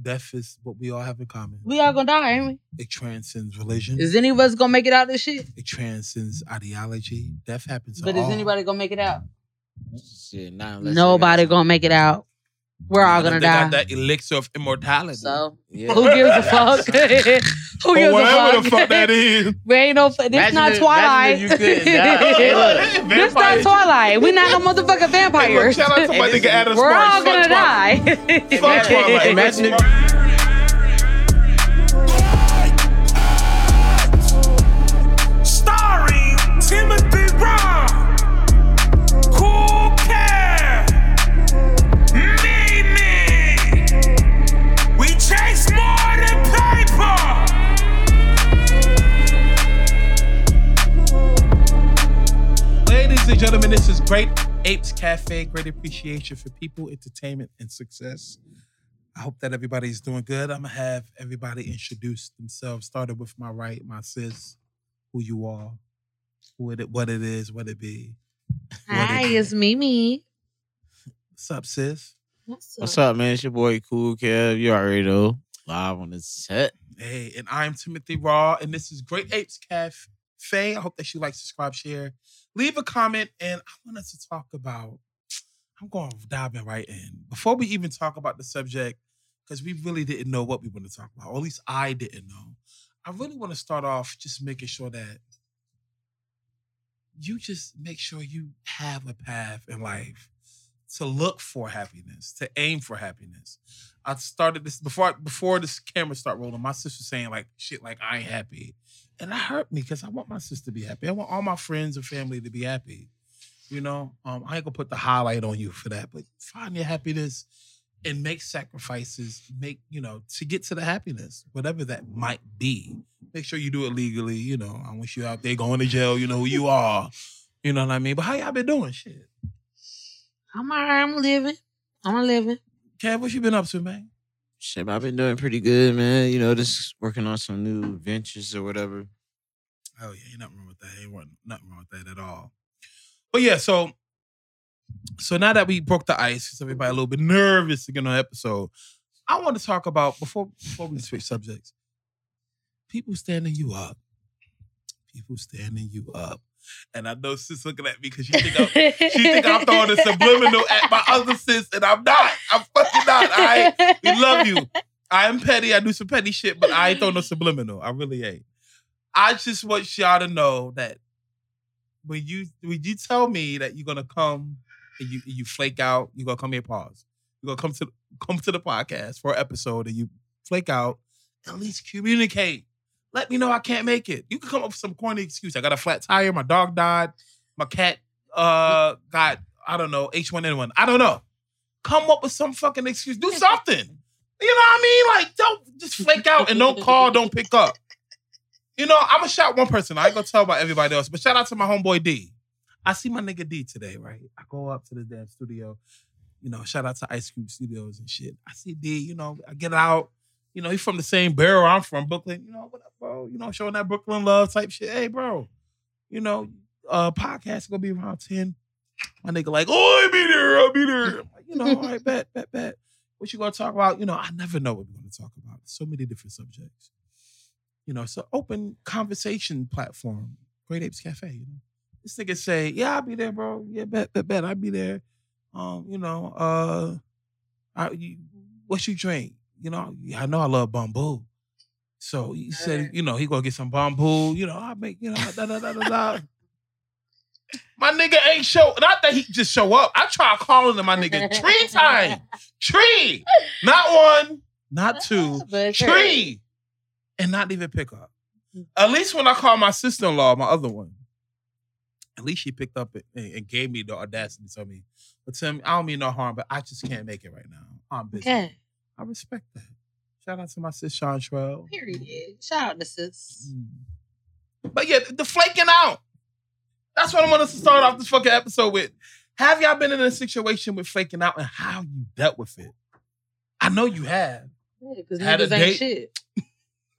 death is what we all have in common. We all gonna die, ain't we? It transcends religion. Is any of us gonna make it out this shit? it transcends ideology. Death happens. To But is all. anybody gonna make it out? Shit, not Nobody gonna make it out. We're all gonna they got die. that elixir of immortality. So Yeah. who gives a fuck? who gives or a whatever fuck? the fuck that is. We ain't no. This Imagine not if- Twilight. imagine if you couldn't die. Hey, look. this not Vampires. Twilight. We not no motherfucking Hey, look, vampires. shout out to my Hey, nigga Adam We're Sparks. all Fuck gonna Twilight. die. Fuck Twilight. Imagine if- Ladies and gentlemen, this is Great Apes Cafe. Great appreciation for people, entertainment, and success. I hope that everybody's doing good. I'm gonna have everybody introduce themselves. Started with my right, my sis, who you are, who it, what it is, what it be. Hi, What it it's Mimi. What's up, sis? What's up, man? It's your boy Cool Kev. You already know. Live on the set. Hey, and I'm Timothy Raw, and this is Great Apes Cafe. I hope that you like, subscribe, share, leave a comment, and I want us to talk about. I'm going in right in before we even talk about the subject, because we really didn't know what we want to talk about, or at least I didn't know. I really want to start off just making sure that you just make sure you have a path in life to look for happiness, to aim for happiness. I started this before before this camera start rolling. My sister saying like shit like I ain't happy, and that hurt me because I want my sister to be happy. I want all my friends and family to be happy. You know, um, I ain't gonna put the highlight on you for that, but find your happiness and make sacrifices. Make you know to get to the happiness, whatever that might be. Make sure you do it legally. You know, I wish you out there going to jail. You know who you are. You know what I mean. But how y'all been doing? Shit, I'm alright. I'm living. I'm living. Kev, what you been up to, man? Shit, I've been doing pretty good, man. You know, just working on some new ventures or whatever. Oh yeah, ain't nothing wrong with that. Ain't nothing wrong with that at all. But yeah, so so now that we broke the ice, 'cause everybody a little bit nervous to get on episode, I want to talk about before before we switch subjects. People standing you up. People standing you up. And I know sis looking at me because she think I'm she think I'm throwing a subliminal at my other sis, and I'm not. I'm fucking not. I we love you. I am petty. I do some petty shit, but I ain't throwing no subliminal. I really ain't. I just want y'all to know that when you when you tell me that you're gonna come and you you flake out, you're gonna come here, pause. You're gonna come to come to the podcast for an episode and you flake out, at least communicate. Let me know I can't make it. You can come up with some corny excuse. I got a flat tire, my dog died, my cat uh got, I don't know, H1N1. I don't know. Come up with some fucking excuse. Do something. You know what I mean? Like, don't just flake out and don't call, don't pick up. You know, I'm gonna shout one person. I ain't gonna tell about everybody else, but shout out to my homeboy D. I see my nigga D today, right? I go up to the damn studio. You know, shout out to Ice Cube Studios and shit. I see D, you know, I get out. You know, he's from the same borough I'm from, Brooklyn. You know, what up, bro? You know, showing that Brooklyn love type shit. Hey, bro, you know, uh, podcast gonna be around 10. My nigga like, oh, I'll be there, I'll be there. You know, all right, bet, bet, bet. What you gonna talk about? You know, I never know what we're gonna talk about. So many different subjects. You know, it's an open conversation platform. Great Apes Cafe, you know. This nigga say, yeah, I'll be there, bro. Yeah, bet, bet, bet, I'll be there. Um, you know, uh I, you, what you drink? You know, I know I love Bumbu. So he said, you know, he gonna get some Bumbu. You know, I make, you know, da da da da da. My nigga ain't show. Not that he just show up. I try calling him my nigga tree time. Tree. Not one, not two. Tree. And not even pick up. Mm. At least when I call my sister-in-law, my other one, at least she picked up and, and gave me the audacity to tell me. But Tim, I don't mean no harm, but I just can't make it right now. I'm busy. Okay. I respect that. Shout out to my sis Sean Trell. Period. Shout out to sis. Mm. But yeah, the flaking out. That's what I want us to start off this fucking episode with. Have y'all been in a situation with flaking out and how you dealt with it? I know you have. Because Had a niggas ain't shit.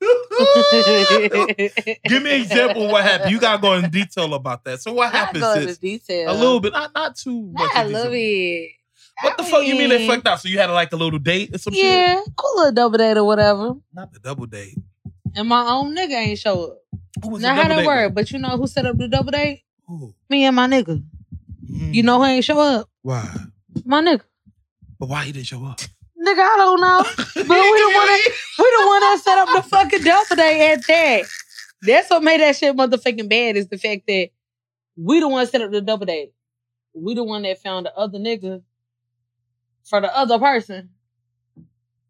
Give me an example of what happened. You gotta go in detail about that. So what I happened, go into detail. A little bit, not not too much. I love it. What the I fuck you mean they fucked out? So you had like a little date or some shit? Yeah, cool little double date or whatever. Not the double date. And my own nigga ain't show up. Who was Now how that date work? But you know who set up the double date? Who? Me and my nigga. Mm. You know who ain't show up? why? My nigga. But why he didn't show up? Nigga, I don't know. But we the one that we the one that set up the fucking double date at that. That's what made that shit motherfucking bad is the fact that we the one set up the double date. We the one that found the other nigga for the other person.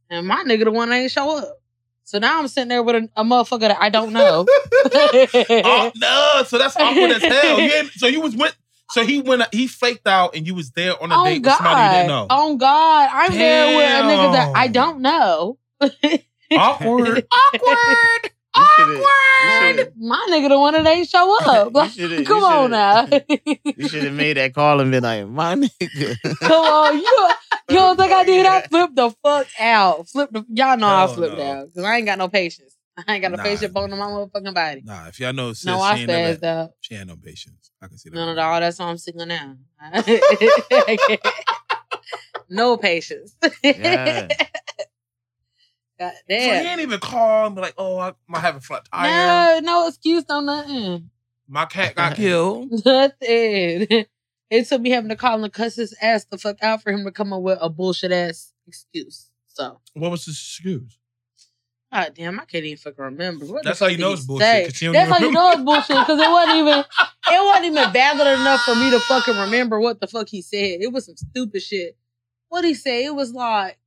And my nigga the one ain't show up. So now I'm sitting there with a, a motherfucker that I don't know. oh no! So that's awkward as hell. You so you was with. So he went. He faked out, and you was there on a on date with somebody you didn't know. God. On God. I'm there with a nigga that I don't know. Awkward. Awkward. You shoulda- Awkward. My nigga the one that ain't show up. Like, come on now. You should have made that call and been like, my nigga. come on. You, you don't think I did? I flipped the fuck out. Flip the, y'all know I flipped no. out. Because I ain't got no patience. I ain't got no Nah. patience bone in my motherfucking body. Nah, if y'all know, sis, no, she I ain't never, she ain't no patience. I can see that. None at all. That's why I'm single now. no patience. Yeah. God So he ain't even call and be like, "Oh, I might have a flat tire. No, no excuse, no nothing. My cat got killed." Nothing. It took me having to call and cuss his ass the fuck out for him to come up with a bullshit ass excuse. So, What was his excuse? god damn, I can't even fucking remember. What That's how you know it's bullshit, say? 'cause you don't That's how you know it's bullshit because it wasn't even it wasn't even valid enough for me to fucking remember what the fuck he said. It was some stupid shit. What he say? It was like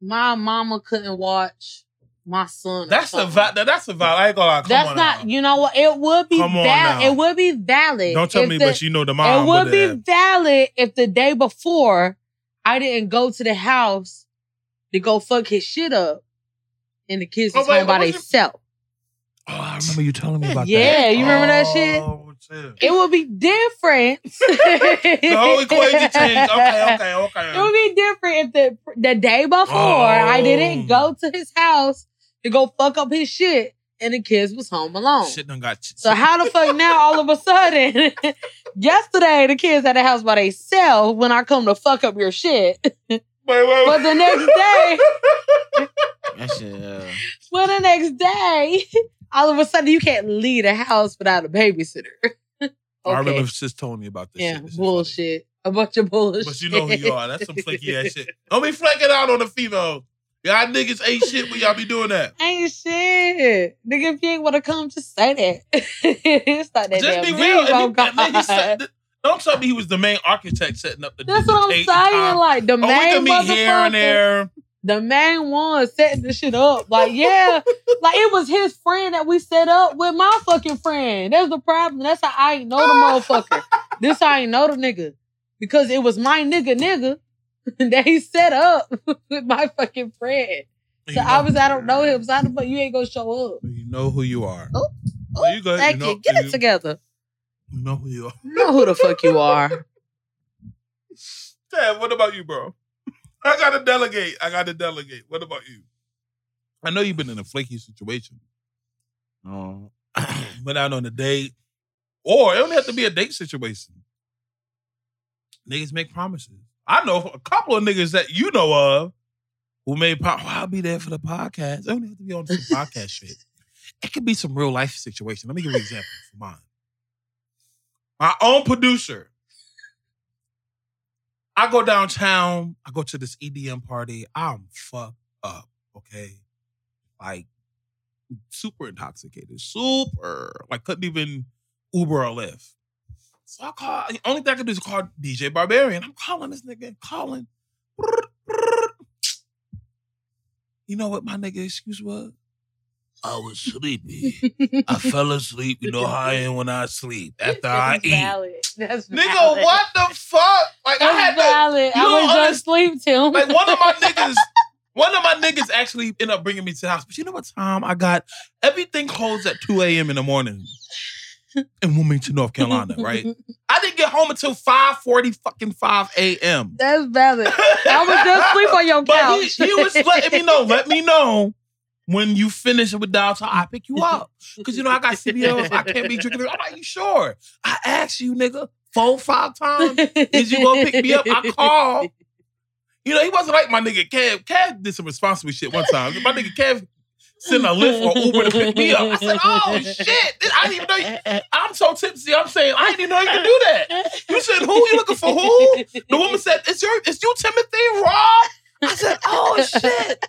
my mama couldn't watch my son. That's a something. That's a val. I ain't gonna lie. Come That's on not. now. You know what? It would be Come on valid. now. It would be valid. Don't tell me, the- but you know the mom. it would would be have- valid if the day before I didn't go to the house to go fuck his shit up, and the kids Oh, was wait, home by what was it? themselves. Oh, I remember you telling me about that. Yeah, you remember that shit? Oh, Oh. It would be different. The whole equation changed. Okay, okay, okay. It would be different if the the day before I didn't Oh. go to his house to go fuck up his shit, and the kids was home alone. Shit done got. So how the fuck now all of a sudden? yesterday the kids at the house by themselves when I come to fuck up your shit. Wait, wait, wait. But the next day, That shit, uh, well the next day, all of a sudden you can't leave the house without a babysitter. I remember sis telling me about this Yeah, shit. This bullshit. A bunch of bullshit. But you know who you are. That's some flaky ass shit. Don't be flaking out on the female. Y'all niggas ain't shit when y'all be doing that. Ain't shit. Nigga, if you ain't want to come, just say that. it's not that Just be real. oh And he- and then he God. said- don't tell me he was the main architect setting up the That's the what I'm saying. Like the Oh, we main can meet here and there. The main one setting the shit up. Like, yeah, like it was his friend that we set up with my fucking friend. That's the problem. That's how I ain't know the motherfucker. this I ain't know the nigga. Because it was my nigga nigga that he set up with my fucking friend. So You know- obviously I don't know him. So how the fuck you ain't gonna show up? You know who you are. Oh, No, oh, you good. Thank you you. know, Get you, it together. you know who you are. You know who the fuck you are. Tab, what about you, bro? I gotta delegate. I gotta delegate. What about you? I know you've been in a flaky situation. oh, Went out on a date. Or it don't have to be a date situation. Niggas make promises. I know a couple of niggas that you know of who made pro- oh, I'll be there for the podcast. It don't have to be on some podcast shit. It could be some real life situation. Let me give you an example for mine. My own producer. I go downtown, I go to this EDM party. I'm fucked up, okay? Like super intoxicated, super. Like couldn't even Uber or Lyft. So I call. The only thing I can do is call DJ Barbarian. I'm calling this nigga, calling. You know what my nigga excuse was? I was sleepy. I fell asleep. You know how I am when I sleep. After I That's eat. valid. That's Nigga, valid. what the fuck? Like I had That's to, you I was understand- just sleep till. like one of my niggas, one of my niggas actually ended up bringing me to the house. But you know what time I got? Everything closed at 2 a.m. in the morning in Wilmington, North Carolina, right? I didn't get home until 5:40 fucking 5 a.m. That's valid. I was just sleep on your But couch. he, he was letting me know, let me know when you finish with downtown, I pick you up. Cause you know I got CDLs, I can't be drinking. I'm like, you sure? I asked you, nigga, four, five times. Is you gonna pick me up? I call. You know, he wasn't like my nigga Kev. Kev did some responsible shit one time. My nigga Kev sent a Lyft or Uber to pick me up. I said, oh shit. I didn't even know you. I'm so tipsy. I'm saying, I didn't even know you could do that. You said, who? You looking for who? The woman said, it's your, it's you, Timothy Rob. I said, oh shit.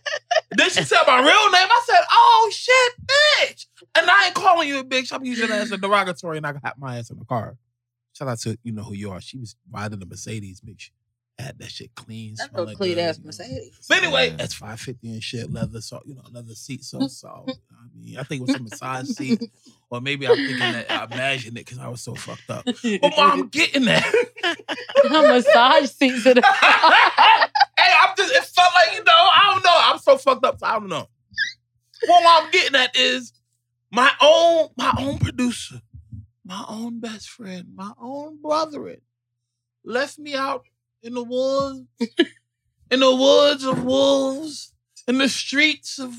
Then she said my real name. I said, oh shit, bitch. And I ain't calling you a bitch. I'm using it as a derogatory and I got my ass in the car. Shout out to you know who you are. She was riding a Mercedes, bitch. Had that shit clean. That's smell a clean good, ass you know. Mercedes. But anyway, that's 550 and shit, leather, so you know, leather seat, so soft. I mean, I think it was a massage seat, or maybe I'm thinking that I imagined it because I was so fucked up. But oh, mom, I'm getting that. massage seats in the like, you know, I don't know. I'm so fucked up, so I don't know. What I'm getting at is my own, my own producer, my own best friend, my own brethren left me out in the woods, in the woods of wolves, in the streets of.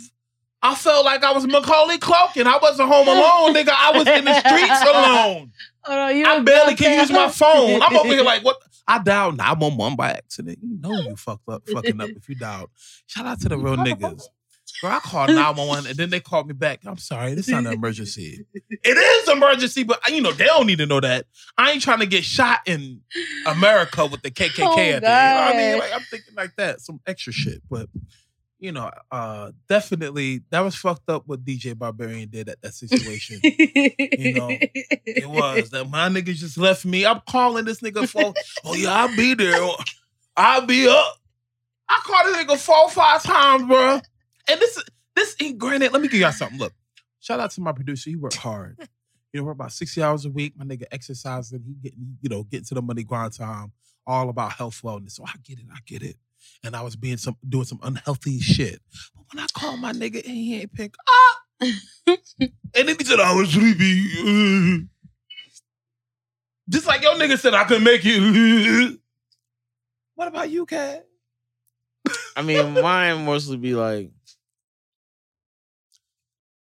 I felt like I was Macaulay Culkin. I wasn't home alone, nigga. I was in the streets alone. Oh, no, you I barely can use my phone. I'm over here like, what? I dialed 911 by accident. You know you fucked up, fucking up if you dialed. Shout out to the real niggas. Girl, I called 911 and then they called me back. I'm sorry, this is not an emergency. It is emergency, but you know, they don't need to know that. I ain't trying to get shot in America with the KKK Oh, at the end. You know what I mean? Like, I'm thinking like that, some extra shit. But you know, uh definitely that was fucked up what DJ Barbarian did at that situation. You know, It was that my niggas just left me. I'm calling this nigga for, oh yeah, I'll be there. I'll be up. I called this nigga four, five times, bro. And this, this, and granted, let me give y'all something. Look, shout out to my producer. He worked hard. You know, work about 60 hours a week. My nigga exercising. He getting, you know, getting to the money grind time. All about health, wellness. So I get it. I get it. And I was being some, doing some unhealthy shit. But when I called my nigga and he ain't pick up, and then he said, I was sleepy. Just like your nigga said, I couldn't make it. what about you, Cat? I mean, mine mostly be like,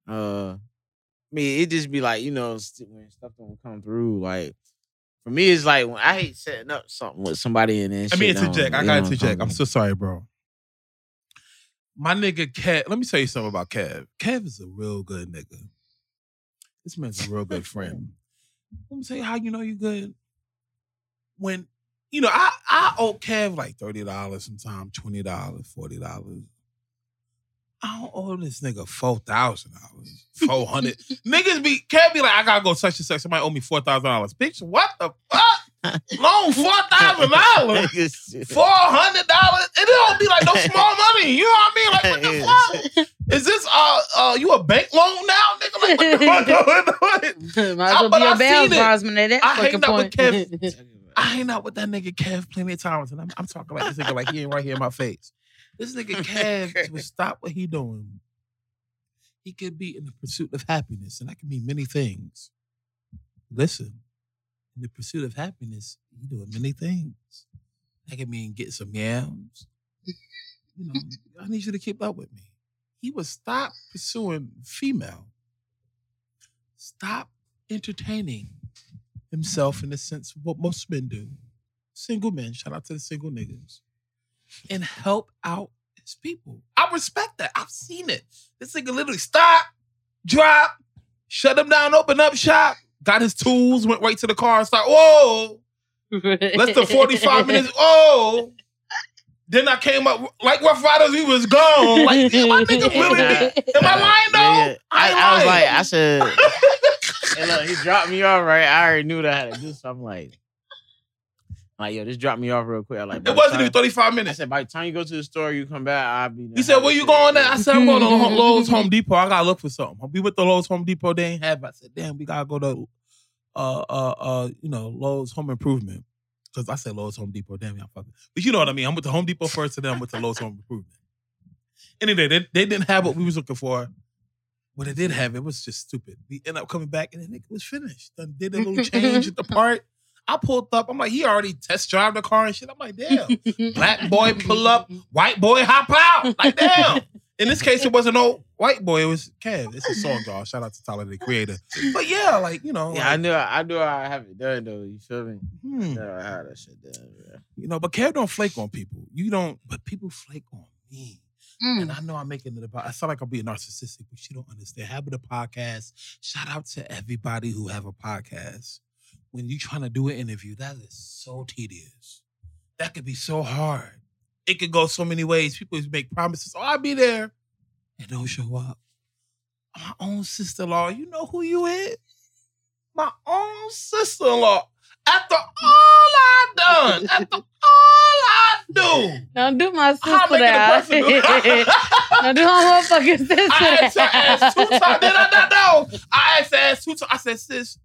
uh, I mean, it just be like you know when stuff don't come through. Like for me, it's like when I hate setting up something with somebody and then. I mean, shit don't- interject. I got know, to interject. I'm so sorry, bro. My nigga Kev, let me tell you something about Kev. Kev is a real good nigga. This man's a real good friend. Let me tell you how you know you good. When, you know, I, I owe Kev like $30 sometimes, $20, $40. I don't owe this nigga $4,000, 400 Niggas be, Kev be like, I gotta go such and such. Somebody owe me $4,000. Bitch, what the fuck? Loan $4,000? Four hundred dollars. It don't be like no small money. You know what I mean? Like what the fuck? Is this uh uh you a bank loan now, nigga? Like what the fuck going on? Might as well be I a bail bondsman at that I hang fucking out with point. Kev. I hang out with that nigga Kev plenty of times, and I'm, I'm talking about this nigga like he ain't right here in my face. This nigga Kev would stop what he doing. He could be in the pursuit of happiness, and that can mean many things. Listen, in the pursuit of happiness, he doing many things. That can mean get some yams. You know, I need you to keep up with me. He would stop pursuing female. Stop entertaining himself in the sense of what most men do. Single men, shout out to the single niggas. And help out his people. I respect that. I've seen it. This nigga literally stop, drop, shut him down, open up shop, got his tools, went right to the car and started, whoa, less than 45 minutes, Oh. Then I came up like Rough Riders, we was gone. Like, yeah, my nigga really be, am I lying though? Yeah, yeah. I, I was like, I said, hey, look, he dropped me off, right? I already knew that I had to do something. Like, like, yo, just drop me off real quick. I like, it wasn't even 35 minutes. I said, by the time you go to the store, you come back, I'll be. He said, "Where you going?" At? I said, "I'm going to Lo- Lowe's Home Depot. I gotta look for something." We went to Lowe's Home Depot. They ain't have. it. I said, "Damn, we gotta go to, uh, uh, uh, you know, Lowe's Home Improvement." Because I said Lowe's Home Depot. Damn, y'all fucking. But you know what I mean. I went to Home Depot first, and then I went to Lowe's Home Improvement. Anyway, they, they didn't have what we was looking for. What they did have, it was just stupid. We ended up coming back, and then it was finished. Done did a little change at the part. I pulled up. I'm like, he already test drive the car and shit. I'm like, damn. Black boy pull up, white boy hop out. Like, damn. In this case, it wasn't no white boy. It was Kev. It's a song, y'all. Shout out to Tyler, the creator. But yeah, like you know, Yeah, I like, knew I knew I have it done though. You feel me? hmm, Yeah, I had that shit done. Yeah. you know. But Kev don't flake on people. You don't. But people flake on me. And Mm. I know I'm making it about. I sound like I'm being narcissistic, but she don't understand. Having a podcast. Shout out to everybody who have a podcast. When you're trying to do an interview, that is so tedious. That could be so hard. It could go so many ways. People make promises. Oh, I'll be there, and don't show up. My own sister-in-law. You know who you is? My own sister-in-law. After all I done, after all I do. Don't do my sister How making that. do- Don't do my motherfucking sister I asked her ass two times. Did I not know? I asked her ass two times. I said, sis,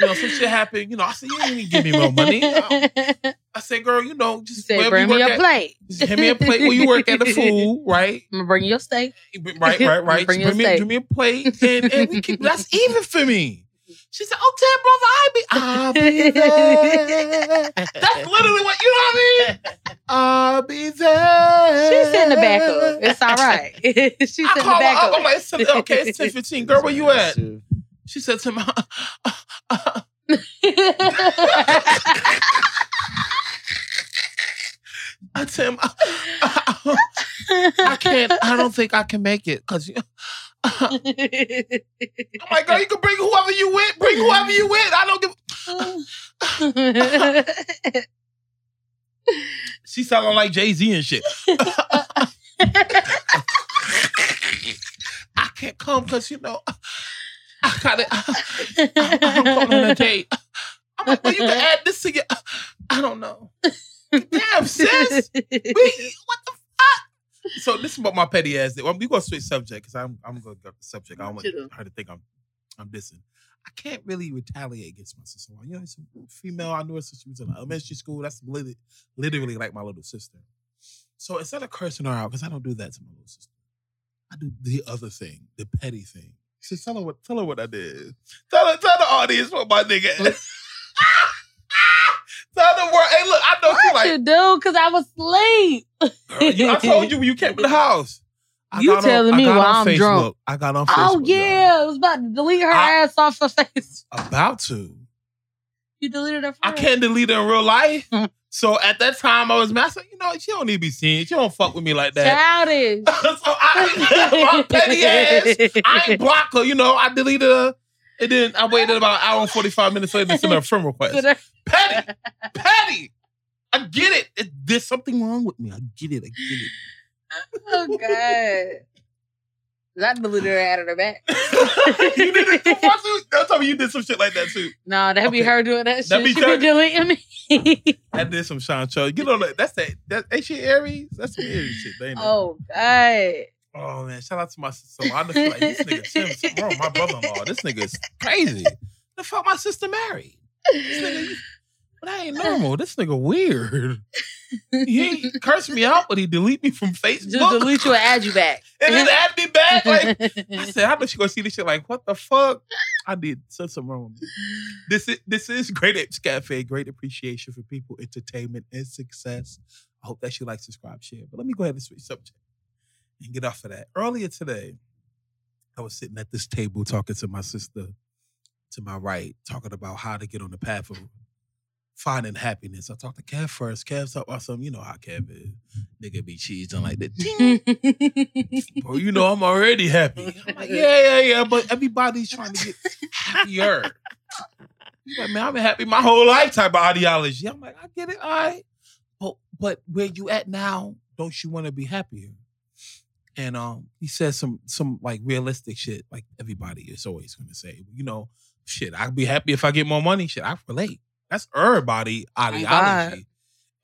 you know, some shit happened. You know, I said, you ain't even give me no money. I said, girl, you know, just said, wherever bring you me work your at, plate. just hand me a plate where you work at the food, right? I'm gonna bring you your steak. Right, right, right. Bring bring, me, steak. bring me a plate, and, and we keep, that's even for me. She said, "Oh, Ted, brother, I be, I'll be there." That's literally what you know what I mean. I'll be there. She's in the back of. It's all right. She's in I the call her back up. of. I'm like, it's 10 okay, it's ten fifteen. Girl, where you at? She said to me, I tell him, I can't, I don't think I can make it. Cause you, I'm like, girl, you can bring whoever you with, bring whoever you with. I don't give She sounding like Jay-Z and shit. I can't come because you know I got it. I'm going on a date. I'm like, well, you can add this to your. I don't know. Damn, sis. We, what the fuck? So this is what my petty ass did. Well, we gonna switch subject because I'm I'm gonna go to the subject. I don't want her to think I'm I'm dissing. I can't really retaliate against my sister. You know, it's a female. I knew her since she was in elementary school. That's literally, literally like my little sister. So instead of cursing her out, because I don't do that to my little sister, I do the other thing, the petty thing. So tell her what tell her what I did. Tell her, tell the audience what my nigga tell the world, hey, look, I know What like, you do? Cause I was asleep. girl, you- I told you when you came to the house. I You got on- telling me while I'm Facebook. drunk. I got on Facebook. Oh y'all. yeah, I was about to delete her I- ass off her face. About to. You deleted her. I can't delete her in real life. Mhm. so at that time, I was mad. I said, you know, she don't need to be seen. She don't fuck with me like that. Childish. so I, my petty ass, I ain't block her. You know, I deleted her. And then I waited about an hour and 45 minutes later to send her a friend request. Petty. Petty. I get it. it. There's something wrong with me. I get it. I get it. oh god. I deleted her out of her back. you did it too? Don't tell me you did some shit like that too. No, that'd be her doing that That shit. be She her- be deleting me. I did some Sean Cho. Get on that. That's that. That ain't she Aries? That's some Aries shit, ain't it? oh god. Oh man, shout out to my sister. I just feel like this nigga Tim, with my brother-in-law. This nigga is crazy. The fuck my sister married? This nigga, but I ain't normal. This nigga weird. He cursed me out, but he delete me from Facebook. Just delete you and add you back. and then add me back. Like I said, I know she gonna see this shit. Like what the fuck? I did something wrong. With. This is this is great Apes Cafe. Great appreciation for people, entertainment, and success. I hope that you like, subscribe, share. But let me go ahead and switch subject and get off of that. Earlier today, I was sitting at this table talking to my sister to my right, talking about how to get on the path of finding happiness. I talked to Kev first. Kev talked about something, you know how Kev is. Nigga be cheesing like that. Bro, you know I'm already happy. I'm like, yeah, yeah, yeah. But everybody's trying to get happier. Like, man, I've been happy my whole life type of ideology. I'm like, I get it, all right. But but where you at now, don't you want to be happier? And um, he says some some like realistic shit, like everybody is always gonna say. You know, shit, I'd be happy if I get more money. Shit, I relate. That's everybody ideology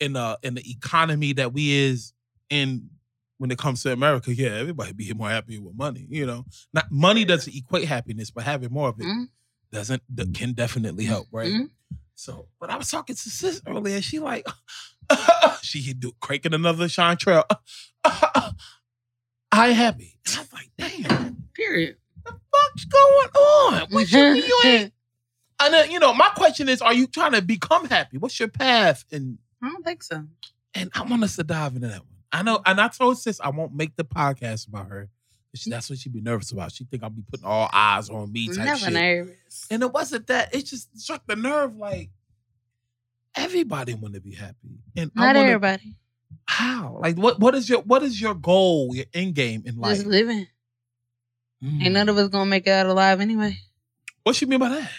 in the in the economy that we is in when it comes to America. Yeah, everybody be more happy with money. You know, not money doesn't equate happiness, but having more of it Mhm. doesn't can definitely help, right? Mhm. So, but I was talking to sis earlier. She like, she hit do cranking another Sean Trail. I happy. And I was like, damn, Period. the fuck's going on? What you mean you ain't? And then, you know, my question is, are you trying to become happy? What's your path? And I don't think so. and I want us to dive into that one. I know, and I told sis I won't make the podcast about her. She, that's what she'd be nervous about. She think I'll be putting all eyes on me type Never shit. nervous. And it wasn't that. It just struck the nerve. Like everybody want to be happy, and I Not wanna, everybody. How? Like what? What is your what is your goal? Your end game in life? Just living. Mm. Ain't none of us gonna make it out alive anyway. What you mean by that?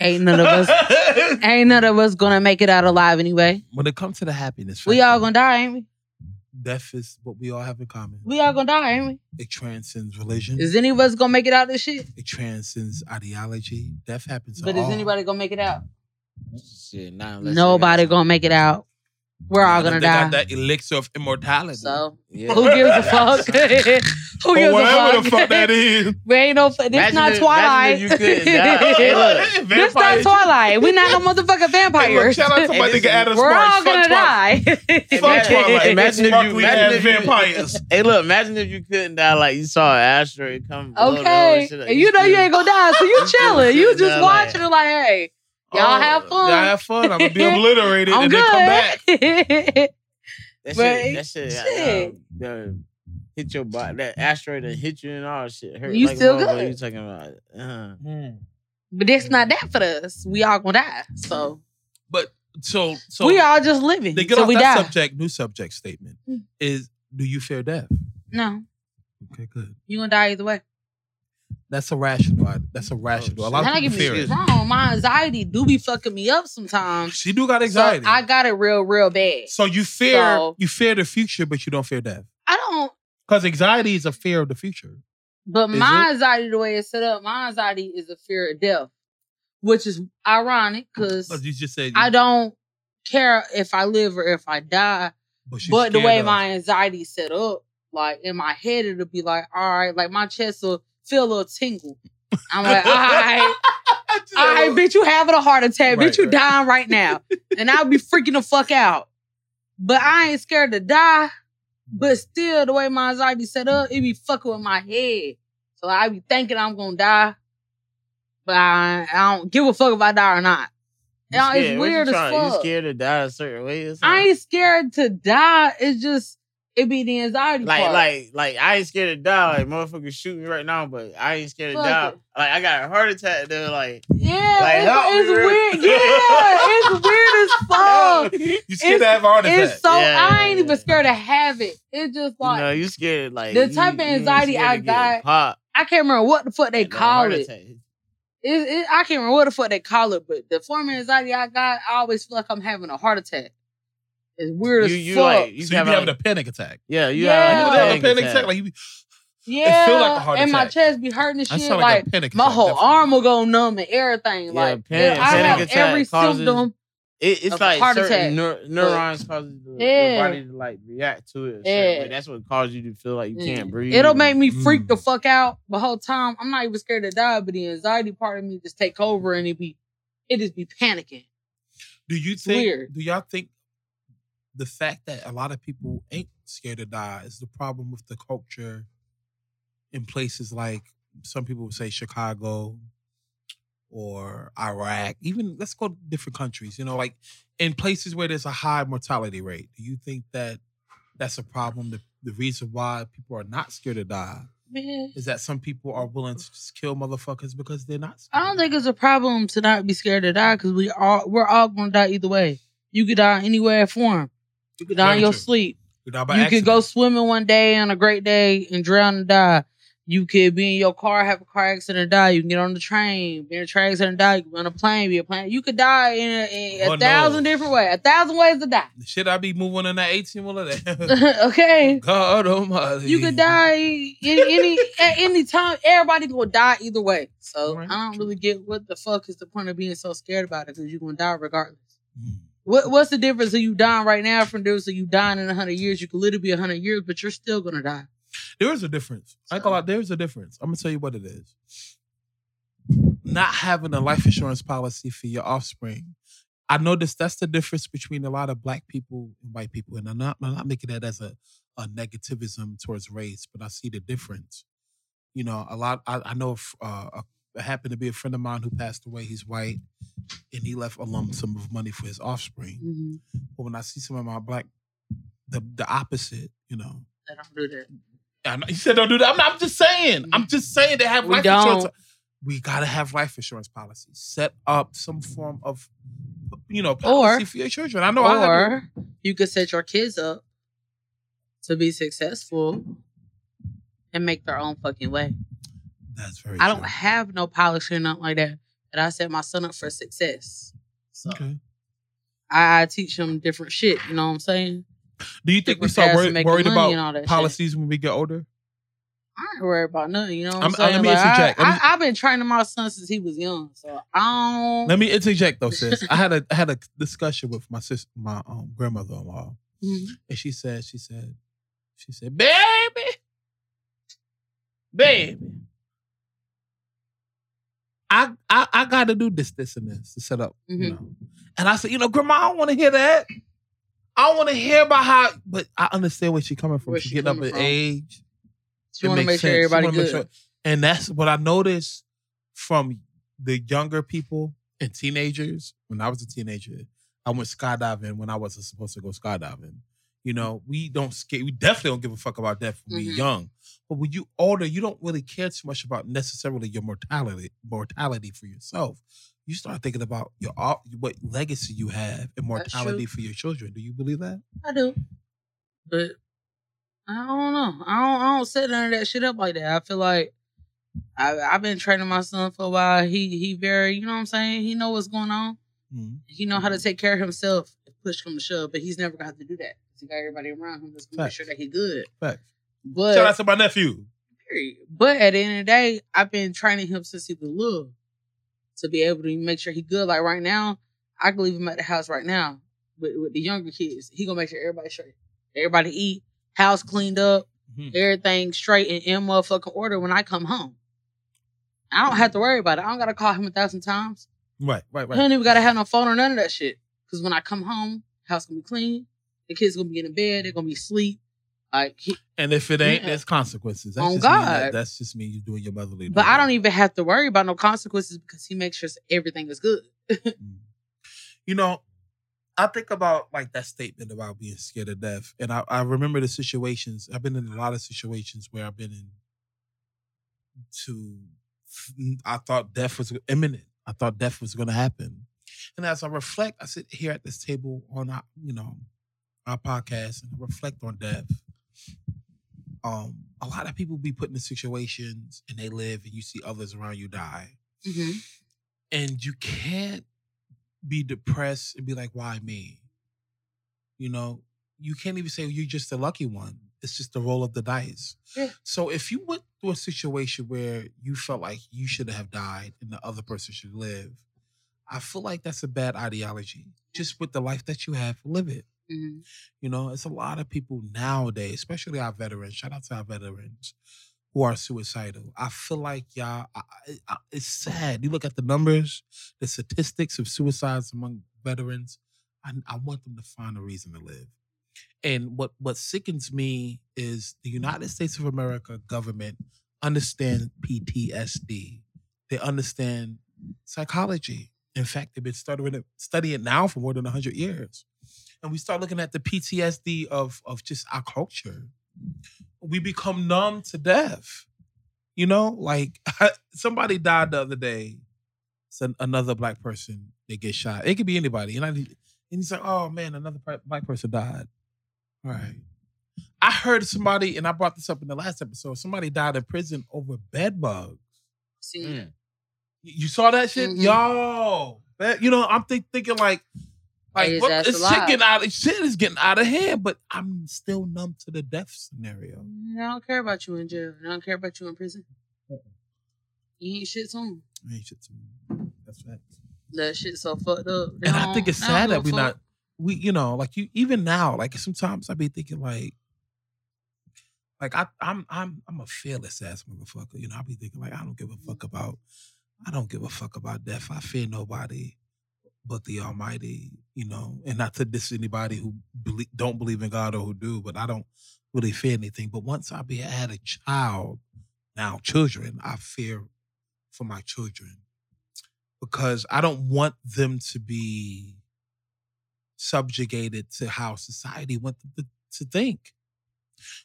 Ain't none of us. ain't none of us gonna make it out alive anyway. when it comes to the happiness, We all gonna die, ain't we? death is what we all have in common. We all gonna die, ain't we? It transcends religion. Is any of us gonna make it out this shit? it transcends ideology. Death happens. to But is all. anybody gonna make it out? Shit, not unless Nobody gonna make it out. We're all gonna got die. that elixir of immortality. So Yeah. who gives a fuck? who or gives whatever a fuck? the fuck that is. We ain't no. This Imagine not if- Twilight. imagine if you couldn't die. Hey, look. this not Twilight. We not no motherfucking Hey, look, vampires. shout out to my Hey, nigga Adam We're all Fuck gonna Twilight. die. Fuck Imagine- Twilight. imagine if you- Sparkly imagine if you- vampires. Hey, look, imagine if you couldn't die like you saw an asteroid come. Okay, whole shit, like, and you know you ain't gonna die, so you you chilling. You sitting just watching it like, hey, y'all have fun. Oh, Y'all have fun. I'm gonna be obliterated I'm and then come back. good. That But shit, that shit, shit. uh, the- hit your body. That asteroid that hit you and all that shit hurt. You like still motherfucker. good. You talking about? Uh, Hmm. but it's not that for us. We all gonna die. So, But so so we all just living. they get so off we that die. subject. New subject statement Mm. is: Do you fear death? No, Okay, good. you gonna die either way. That's a rational. That's a rational. Oh, a lot of people fear it. wrong. My anxiety do be fucking me up sometimes. She do got So anxiety. I got it real, real bad. So you fear So- you fear the future, but you don't fear death. I don't. Because anxiety is a fear of the future. But Is my it? anxiety, the way it's set up, my anxiety is a fear of death, which is ironic because But oh, you just said, I don't care if I live or if I die. but, But the way of- my anxiety set up, like in my head, it'll be like, all right, like my chest will feel a little tingle. I'm like, all right, all right, bitch, you having a heart attack, Right, bitch, you right. dying right now, and I'll be freaking the fuck out. But I ain't scared to die. But still, the way my anxiety set up, it be fucking with my head. So I be thinking I'm gonna die, but I, I don't give a fuck if I die or not. it's weird as fuck. You scared to die a certain way? I ain't scared to die. It's just it be the anxiety like, part. like, like, I ain't scared to die. Like, motherfuckers shoot me right now, but I ain't scared to die. it. Like, I got a heart attack. They're like, yeah, like, it's, help it's real- weird. Yeah, it's weird as fuck. you scared it's- to have a heart attack. It's so Yeah, I ain't yeah, even scared to have it. It's just you like know, you scared. Like The type of you ain't anxiety I got, Pop, I can't remember what the fuck they and call heart it. It, it. I can't remember what the fuck they call it, but the form of anxiety I got, I always feel like I'm having a heart attack. It's weird You, as you fuck. like, you so you be having like, a panic attack. yeah, you Yeah. You have ever like have a panic attack? Like you, be, yeah, it feel like a heart and my chest be hurting and I shit. sound Like, like, a panic my whole definitely. arm will go numb and everything. Yeah, like panic- I panic have attack every causes- symptom. It, it's of like heart certain attack. neur- neurons cause the, Yeah. your body to like react to it. Yeah. way. That's what causes you to feel like you Yeah. can't breathe. It'll make me freak Mm. the fuck out the whole time. I'm not even scared to die, but the anxiety part of me just take over and it be, it just be panicking. Do you think? weird. Do y'all think the fact that a lot of people ain't scared to die is the problem with the culture in places like some people would say Chicago or Iraq, even let's go to different countries. You know, like in places where there's a high mortality rate. Do you think that that's a problem? The, the reason why people are not scared to die Man, is that some people are willing to just kill motherfuckers because they're not. I don't think it's a problem to not be scared to die because we all we're all gonna die either way. You could die anywhere form. You could die in your true. sleep. You, you could go swimming one day on a great day and drown and die. You could be in your car, have a car accident, and die. You can get on the train, be in a train accident, and die. You can be on a plane, be a plane. You could die in a, in a Oh, no. different ways, a thousand ways to die. Shit I be moving in that 18 wheeler okay, God almighty. you could die in any at any time. Everybody gonna die either way. So Right. I don't really get what the fuck is the point of being so scared about it because you're gonna die regardless. Mm. What what's the difference of you dying right now from difference of you dying in hundred years? You could literally be hundred years, but you're still gonna die. There is a difference. I ain't gonna there's a difference. I'm gonna tell you what it is. Not having a life insurance policy for your offspring. I noticed that's the difference between a lot of black people and white people. And I'm not I'm not making that as a, a negativism towards race, but I see the difference. You know, a lot I, I know if uh, a, happened to be a friend of mine who passed away, he's white, and he left a lump sum of money for his offspring. Mhm. But when I see some of my black the the opposite. You know, I don't do that. I know, you said don't do that. I'm, not, I'm just saying. I'm just saying they have We life insurance. don't. We gotta have life insurance policies. Set up some form of, you know, Or- policy for your children. I know. I or you could set your kids up to be successful and make their own fucking way. That's very. I don't true. have no policy or nothing like that. But I set my son up for success. So Okay. I, I teach him different shit. You know what I'm saying? Do you think we start worried, worried money and all about that shit. policies when we get older? I ain't worried about nothing. You know what I'm, I'm- uh, saying? let me Like, interject. I, I've been training my son since he was young. So I don't. Let me interject though, sis. I had a I had a discussion with my sister, my um, grandmother-in-law, Mhm. and she said, she said, she said, baby, baby, I I, I got to do this, this, and this to set up, you Mhm. know. And I said, you know, grandma, I don't want to hear that. I don't want to hear about how, but I understand where she's coming from. Where She's she getting up in from. age. She want to make sure sense. Everybody good. sure- and that's what I noticed from the younger people and teenagers. When I was a teenager, I went skydiving when I wasn't supposed to go skydiving. You know, we don't skate. We definitely don't give a fuck about death when Mhm. we're young. But when you older, you don't really care too much about necessarily your mortality, mortality for yourself. You start thinking about your what legacy you have and mortality for your children. Do you believe that? I do. But I don't know. I don't, I don't set none of that shit up like that. I feel like I, I've been training my son for a while. He he very, you know what I'm saying? He know what's going on. Mhm. He know how to take care of himself push come to shove, but he's never gonna have to do that. 'Cause He got everybody around him that's gonna make sure that he good. Fact. But Shout out to my nephew. period. But at the end of the day, I've been training him since he was little to be able to make sure he good. Like right now, I can leave him at the house right now with, with the younger kids. He gonna make sure everybody straight. Everybody eat, house cleaned up, Mhm. everything straight and in motherfucking order when I come home. I don't have to worry about it. I don't gotta call him a thousand times. Right, right, I right. don't even gotta have no phone or none of that shit. Cause when I come home, house gonna be clean. The kids gonna be in the bed. They're gonna be asleep. Like, he, And if it ain't, Yeah. there's consequences. That's On just mean that- God. that's just me you doing your motherly. but I don't even have to worry about no consequences because he makes sure everything is good. Mm. You know, I think about like that statement about being scared of death, and I, I remember the situations. I've been in a lot of situations where I've been in. To, I thought death was imminent. I thought death was going to happen, and as I reflect, I sit here at this table on you know, our podcast, and reflect on death. Um, a lot of people be put in situations and they live, and you see others around you die Mm-hmm. and you can't be depressed and be like, why me? You know, you can't even say you're just the lucky one. It's just the roll of the dice. Yeah. So if you went through a situation where you felt like you should have died and the other person should live, I feel like that's a bad ideology. Just with the life that you have, live it. Mm-hmm. You know, it's a lot of people nowadays, especially our veterans. Shout out to our veterans who are suicidal. I feel like y'all, I, I, it's sad. You look at the numbers, the statistics of suicides among veterans. I, I want them to find a reason to live. And what what sickens me is the United States of America government understand PTSD. They understand psychology. In fact, they've been studying it, studying it now for more than 100 years and we start looking at the PTSD of of just our culture, we become numb to death. You know, like somebody died the other day. It's an, another black person they get shot. It could be anybody, and I and he's like, "Oh man, another black person died." All right. I heard somebody, and I brought this up in the last episode. Somebody died in prison over bed bugs. See, Mm. You you saw that shit, Mhm. yo. That, you know, I'm think, thinking like, like what, it's shit getting out. Of, Shit is getting out of hand, but I'm still numb to the death scenario. Mm, I don't care about you in jail. I don't care about you in prison. You ain't shit soon. Ain't shit to me. That's facts. That shit so fucked up. They And I think it's sad that we a not we you know like you even now like sometimes I be thinking like like I I'm I'm I'm a fearless ass motherfucker. You know I be thinking like I don't give a fuck about I don't give a fuck about death. I fear nobody but the Almighty. You know, and not to diss anybody who believe, don't believe in God or who do, but I don't really fear anything. But once I be had a child, now children, I fear for my children because I don't want them to be subjugated to how society want them to, to think.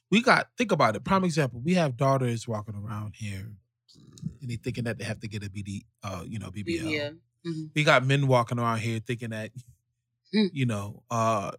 We got think about it. Prime example: we have daughters walking around here, and they thinking that they have to get a BD, uh, you know, BBL. Yeah. Mhm. We got men walking around here thinking that, Hmm. you know, uh,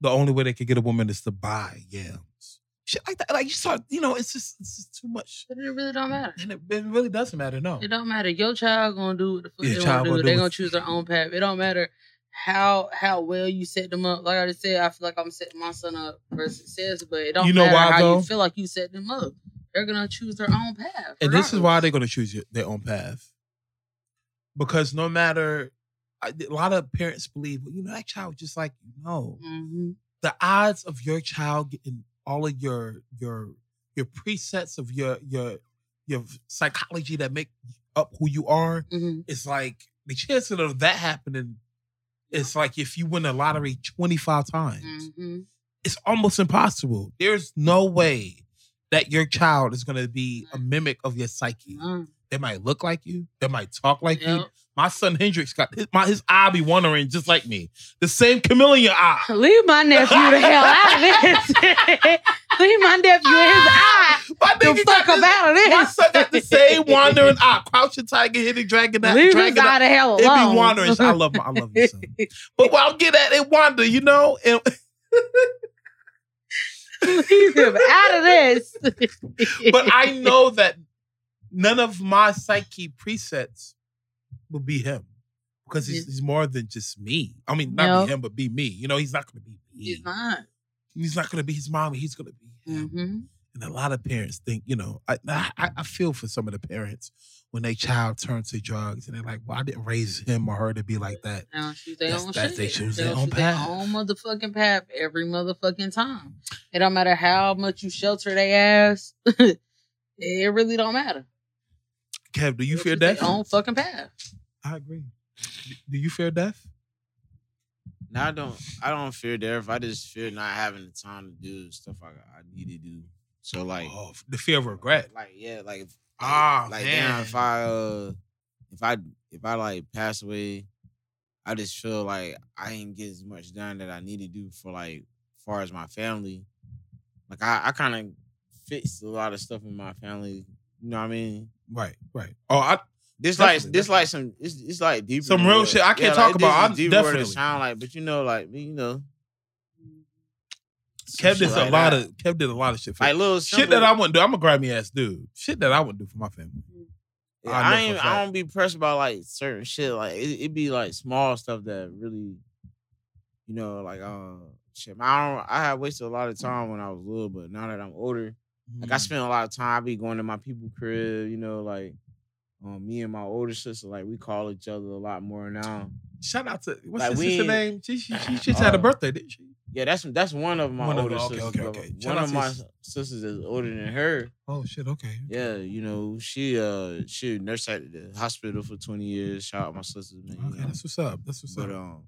the only way they could get a woman is to buy yams. Shit like that. Like you saw, you know, it's just it's just too much, But it really don't matter. and it, it really doesn't matter. No, It don't matter. Your child gonna do what the fuck Yeah, they wanna gonna do. do They gonna choose their own path. It don't matter how how well you set them up. Like I just said, I feel like I'm setting my son up for success, but it don't You know matter why, how though? you feel like you set them up. They're gonna choose their own path. and this is why they're going to choose your- their own path, because no matter, a lot of parents believe, well, you know, that child just like you. No, Mhm. the odds of your child getting all of your your your presets of your your your psychology that make up who you are Mhm. it's like the chances of that happening it's like if you win the lottery 25 times Mhm. it's almost impossible there's no way that your child is going to be a mimic of your psyche Mm. They might look like you they might talk like you my son hendrix got his, my, his eye be wandering just like me the same chameleon eye Leave my nephew the hell out of this. Leave my nephew in his ah, eye. My The nigga fuck got up out of this, this. my son got the same wandering eye. Crouching tiger, hidden dragon, that Leave his dragon. eye the hell alone. It alone. be wandering. I love my, I love you, son. But while I'm getting at, it wander, you know. And, Leave him out of this. but I know that none of my psyche presets will be him because he's, he's more than just me. I mean, not No. be him, but be me. You know, he's not going to be me. He's not. He's not going to be his mommy. He's going to be him. hmm And a lot of parents think, you know, I, I I feel for some of the parents when their child turns to drugs and they're like, well, I didn't raise him or her to be like that. Now choose their That's- own that's- shit. they choose their own path. own motherfucking path every motherfucking time. It don't matter how much you shelter their ass. it really don't matter. Kev, do you They fear choose their death? Own fucking path. I agree. Do you fear death? Now I don't. I don't fear death. I just fear not having the time to do stuff I, I need to do. So like, oh, the fear of regret. like yeah, like if, Ah, like man. damn, if I uh, if I if I like pass away, I just feel like I ain't get as much done that I need to do for like far as my family. Like I, I kind of fixed a lot of stuff in my family. You know what I mean? Right, right. Oh, I This like Definitely, this like some it's, it's like deeper. Some real shit I can't yeah, talk like, about. I'm deeper definitely- sound like, but you know, like you know, Kev did a like lot that. of Kev did a lot of shit for like little shit that I wouldn't do. I'm a grimy ass dude. Shit that I wouldn't do for my family. Yeah, I I ain't. I don't be pressed about like certain shit. Like it, it be like small stuff that really, you know, like uh, shit. I don't. I had wasted a lot of time when I was little, but now that I'm older, like. I spend a lot of time. I be going to my people crib. You know, like um, me and my older sister, like we call each other a lot more now. Shout out to what's Like, your we sister name? She, she, she just had a Uh, birthday, didn't she? Yeah, that's that's one of my One of older the- okay, sisters. okay, but okay. One of my sisters is older than her. Oh shit. Okay. Yeah, you know, she uh she nursed at the hospital for 20 years. Shout out my sisters, man. you Okay, know. that's what's up. That's what's But up. um,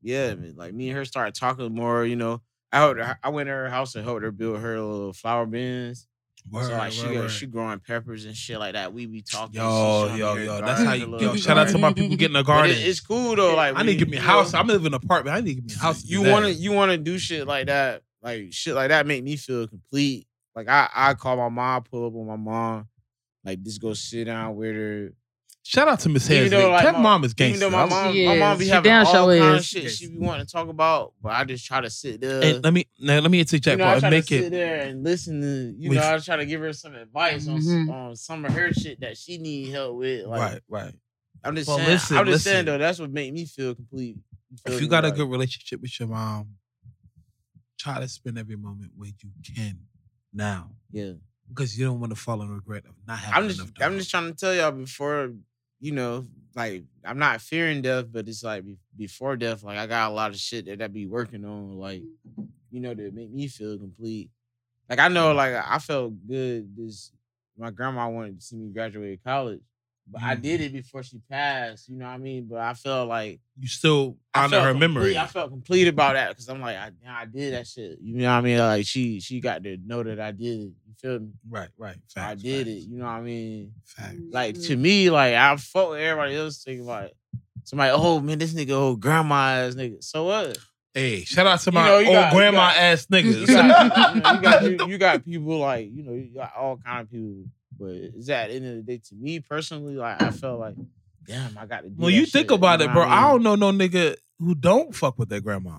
yeah, man, like me and her started talking more. You know, I helped her, I went to her house and helped her build her little flower bins. Word, so like she word, go, word. she growing peppers and shit like that. We be talking. Yo, yo, yo. That's how you. Yo, shout out to my people getting a garden. it- it's cool though. Like I need to give me a house. I'm living in an apartment. I need to give me a house. you want to you want to do shit like that, like shit like that, make me feel complete. Like I I call my mom, pull up on my mom, like just go sit down with her. Shout out to Miss Even though, like, Kev my- mom is Even though my mom, She my mom be. She having damn all sure kind of is. shit she be wanting to talk about, but I just try to sit there. And let me now, let me interject, you know, I and try make to sit it. there and listen to, you We- know, I try to give her some advice on, s- Mhm. on some of her shit that she need help with. Like, right, right. I'm just Well, saying, listen, I'm just listen. saying though, that's what make me feel complete. If you me? got a good relationship with your mom, try to spend every moment where you can now, yeah, because you don't want to fall in regret of not having I'm just, enough. I'm just trying to tell y'all before, you know, like I'm not fearing death, but it's like before death, like I got a lot of shit that I be working on, like you know, to make me feel complete. Like I know, mm-hmm. like I felt good. This my grandma wanted to see me graduate college, but I Mm. did it before she passed. You know what I mean? But I felt like you still I honor her complete- memory. I felt complete about that because I'm like, I, I did that shit. You know what I mean? Like she she got to know that I did it. You feel me? Right, right. I did facts, it. You know what I mean? Facts. Like to me, like I fuck with everybody else thinking like somebody, oh man, this nigga old grandma ass nigga. So what? Hey, shout out to You my know, you old got- grandma got- ass You niggas. got, you, know, you got you, you got people like you know you got all kind of people, but is that at the end of the day to me personally like I felt like damn I got to. Do when that you shit, think about you it, bro, I mean? don't know no nigga who don't fuck with their grandma.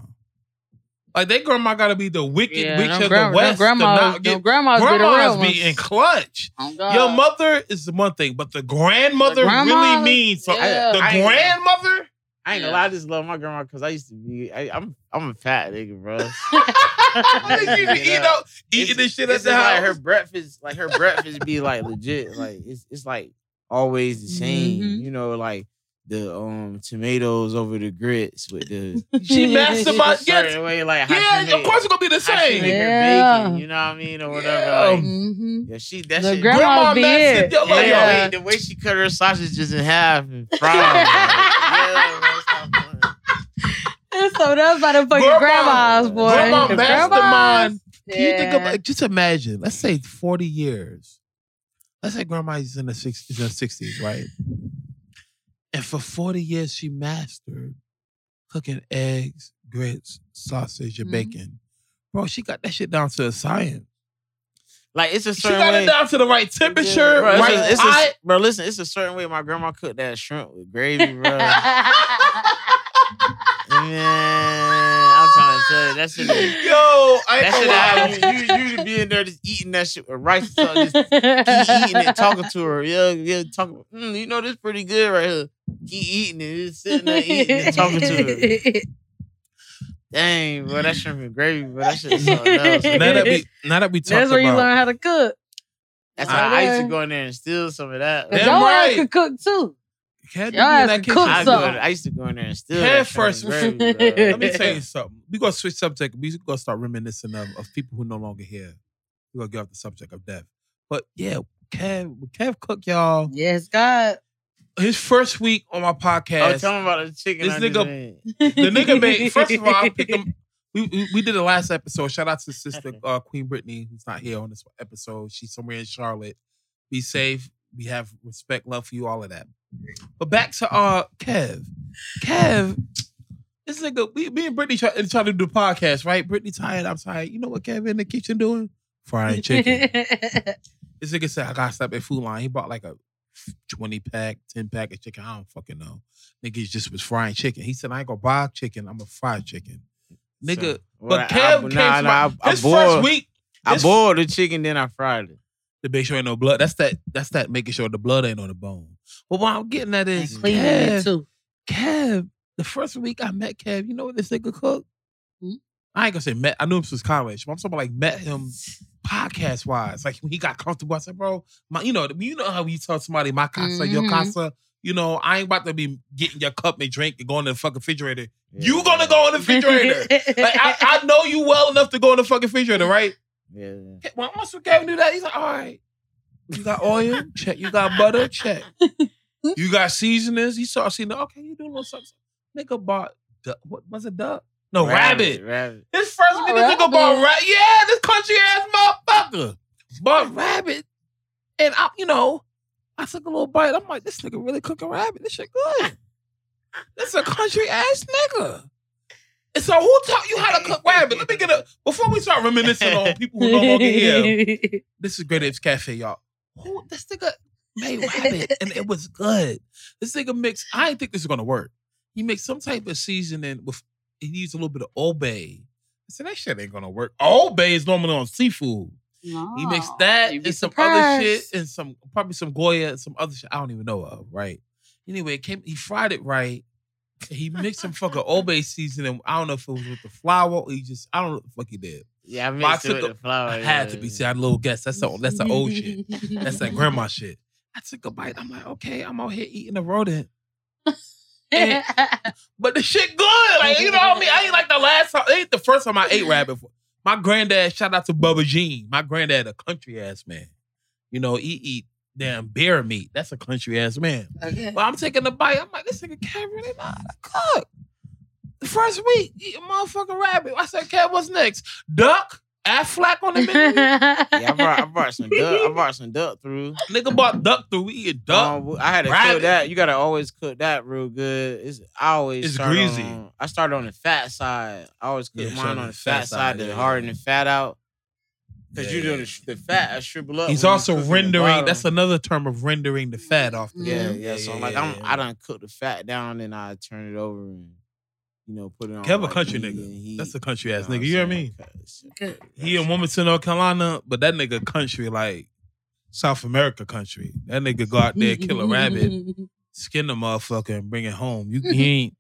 Like their grandma gotta be the wicked Yeah, witch of grandma- the west. them grandmas, to not get, grandmas, be grandmas ones. be in clutch. Oh, Your mother is the one thing, but the grandmother really means something. yeah. The I ain't- grandmother, I ain't gonna lie, I just love my grandma because I used to be. I, I'm I'm a fat nigga, bro. you be eating, out, eating this shit at it's the house. Like her breakfast, like her breakfast be like legit. Like it's it's like always the same. Mhm. You know, like the um tomatoes over the grits with the she mastermind. Yes. certain way, like how she Yeah, of make- course it's gonna be the how she make same. Yeah. bacon. You know what I mean, or whatever. Yeah. Like, Mhm. yeah, she that The shit. grandma Grandma be mastered it. your yeah, life. the, Yeah. way, the way she cut her sausages in half and fry them. like, yeah, man, stop playing. So that's by the fucking grandmas, boy. Grandma The mastermind. Can you think Yeah. about just imagine, let's say 40 years. Let's say grandma is in the 60s, in the 60s, right? And for 40 years she mastered cooking eggs, grits, sausage, and Mhm. bacon. Bro, she got that shit down to a science. Like it's a She got way. it down to the right temperature, Bro, it's right a, it's a- bro, listen, it's a certain way my grandma cooked that shrimp with gravy, bro. Man, I'm trying to tell you, that shit. is- Yo, I That shit have you, you, you be in there just eating that shit with rice, something, just keep eating it, talking to her. Yeah, yeah, talking. Mm, you know this pretty good right here. Keep eating it, just sitting there eating and talking to her. Dang, bro, that shrimp and gravy, bro, that shit is something else. now that we now that we talked That's where you about learn how to cook. That's Right why I used to go in there and steal some of that. But Damn your right. ass could cook too. Cat Y'all be in has that to cook I, something. I used to go in there and steal. Head that shrimp first. and gravy, bro. Let me tell you something. We gonna switch subject. We gonna start reminiscing of, of people who no longer here. We gonna get off the subject of death. But yeah, Kev, Kev Cook, y'all. Yes, God. His first week on my Oh, podcast, tell me about the chicken. This nigga- the nigga made. First of all, I picked him. We, we we did the last episode. Shout out to sister uh, Queen Brittany, who's not here on this episode. She's somewhere in Charlotte. Be safe. We have respect, love for you, all of that. But back to uh Kev. Kev, this nigga, we, me and Brittany try, try to do the podcast, right? Brittany tired, I'm tired. You know what Kev in the kitchen doing? Frying chicken. this nigga said, I gotta stop at Food Lion. He bought like a 20 pack, 10 pack of chicken. I don't fucking know. Nigga just was frying chicken. He said, I ain't gonna buy chicken, I'm gonna fry chicken. Nigga, So, but well, Kev I, came nah, to nah, my, I, I his boiled, first week I his- boiled the chicken, then I fried it. to make sure ain't no blood. That's that. That's that making sure the blood ain't on the bone. But what I'm getting at is Clean it Kev, too. Kev. The first week I met Kev, you know what this nigga cooked? I ain't gonna say met. I knew him since college, but I'm talking about like met him podcast wise. Like when he got comfortable, I said, "Bro, my, you know, you know how you tell somebody my casa, your Mhm. casa." You know, I ain't about to be getting your cup and drink and going to the fucking refrigerator. You gonna go in the refrigerator? like I, I know you well enough to go in the fucking refrigerator, right? Yeah. When once we Kevin do that, he's like, all right. You got oil? Check. You got butter? Check. You got seasonings? He saw seasoning. Okay, you doing a little something. Nigga bought duck. What was it duck? No, rabbit. Rabbit. His first Oh, week, this nigga rabbit. bought rabbit. Yeah, this country ass motherfucker. Bought rabbit. And I, you know, I took a little bite. I'm like, this nigga really cooking rabbit. This shit good. This a country ass nigga. And so who taught you how to cook rabbit? Let me get a before we start reminiscing on people who no longer here. This is Great Apes Cafe, y'all. Who this nigga made rabbit and it was good. This nigga mixed. I didn't think this was gonna work. He mixed some type of seasoning with. He used a little bit of Old Bay. I said that shit ain't gonna work. Old Bay is normally on seafood. He mixed that and some other shit and some probably some Goya and some other shit I don't even know of. Right. Anyway, it came. He fried it right. He mixed some fucking Old Bay seasoning. I don't know if it was with the flour or he just. I don't know what the fuck he did. Yeah, I But I mixed it with a- the flour. I had to be. See, I had a little guess. That's the, that's the old shit. That's that grandma shit. I took a bite. I'm like, okay, I'm out here eating a rodent. And- but the shit good. Like, you know what I mean? I ain't like the last time. It ain't the first time I ate rabbit. My granddad, shout out to Bubba Jean. My granddad, a country ass man. You know, he eat damn bear meat. That's a country ass man. Okay. But I'm taking the bite. I'm like, this nigga can't really to cook. The first week, eat a motherfucking rabbit. I said, Kev, what's next? Duck? Aflac on the menu. Yeah, I brought I brought some duck. I brought some duck through. Nigga bought duck through. We eat duck. Um, I had to rabbit. cook that. You gotta always cook that real good. It's I always It's start greasy. On, I started on the fat side. I always cook Yeah, mine on the fat, side to yeah. harden the fat out. Cause Yeah, you do yeah. the, the fat I shrivel up. He's when you also cook in the rendering. bottom. That's another term of rendering the fat off the. yeah, Mhm. yeah. So I'm like I'm I done cook the fat down and I turn it over and you know put it on. Kev a like, country heat nigga. and heat. That's a country ass know nigga. what You hear I'm me? saying? Good. He in Wilmington, North Carolina, but that nigga country like South America country. That nigga go out there, kill a rabbit, skin the motherfucker, and bring it home. You he ain't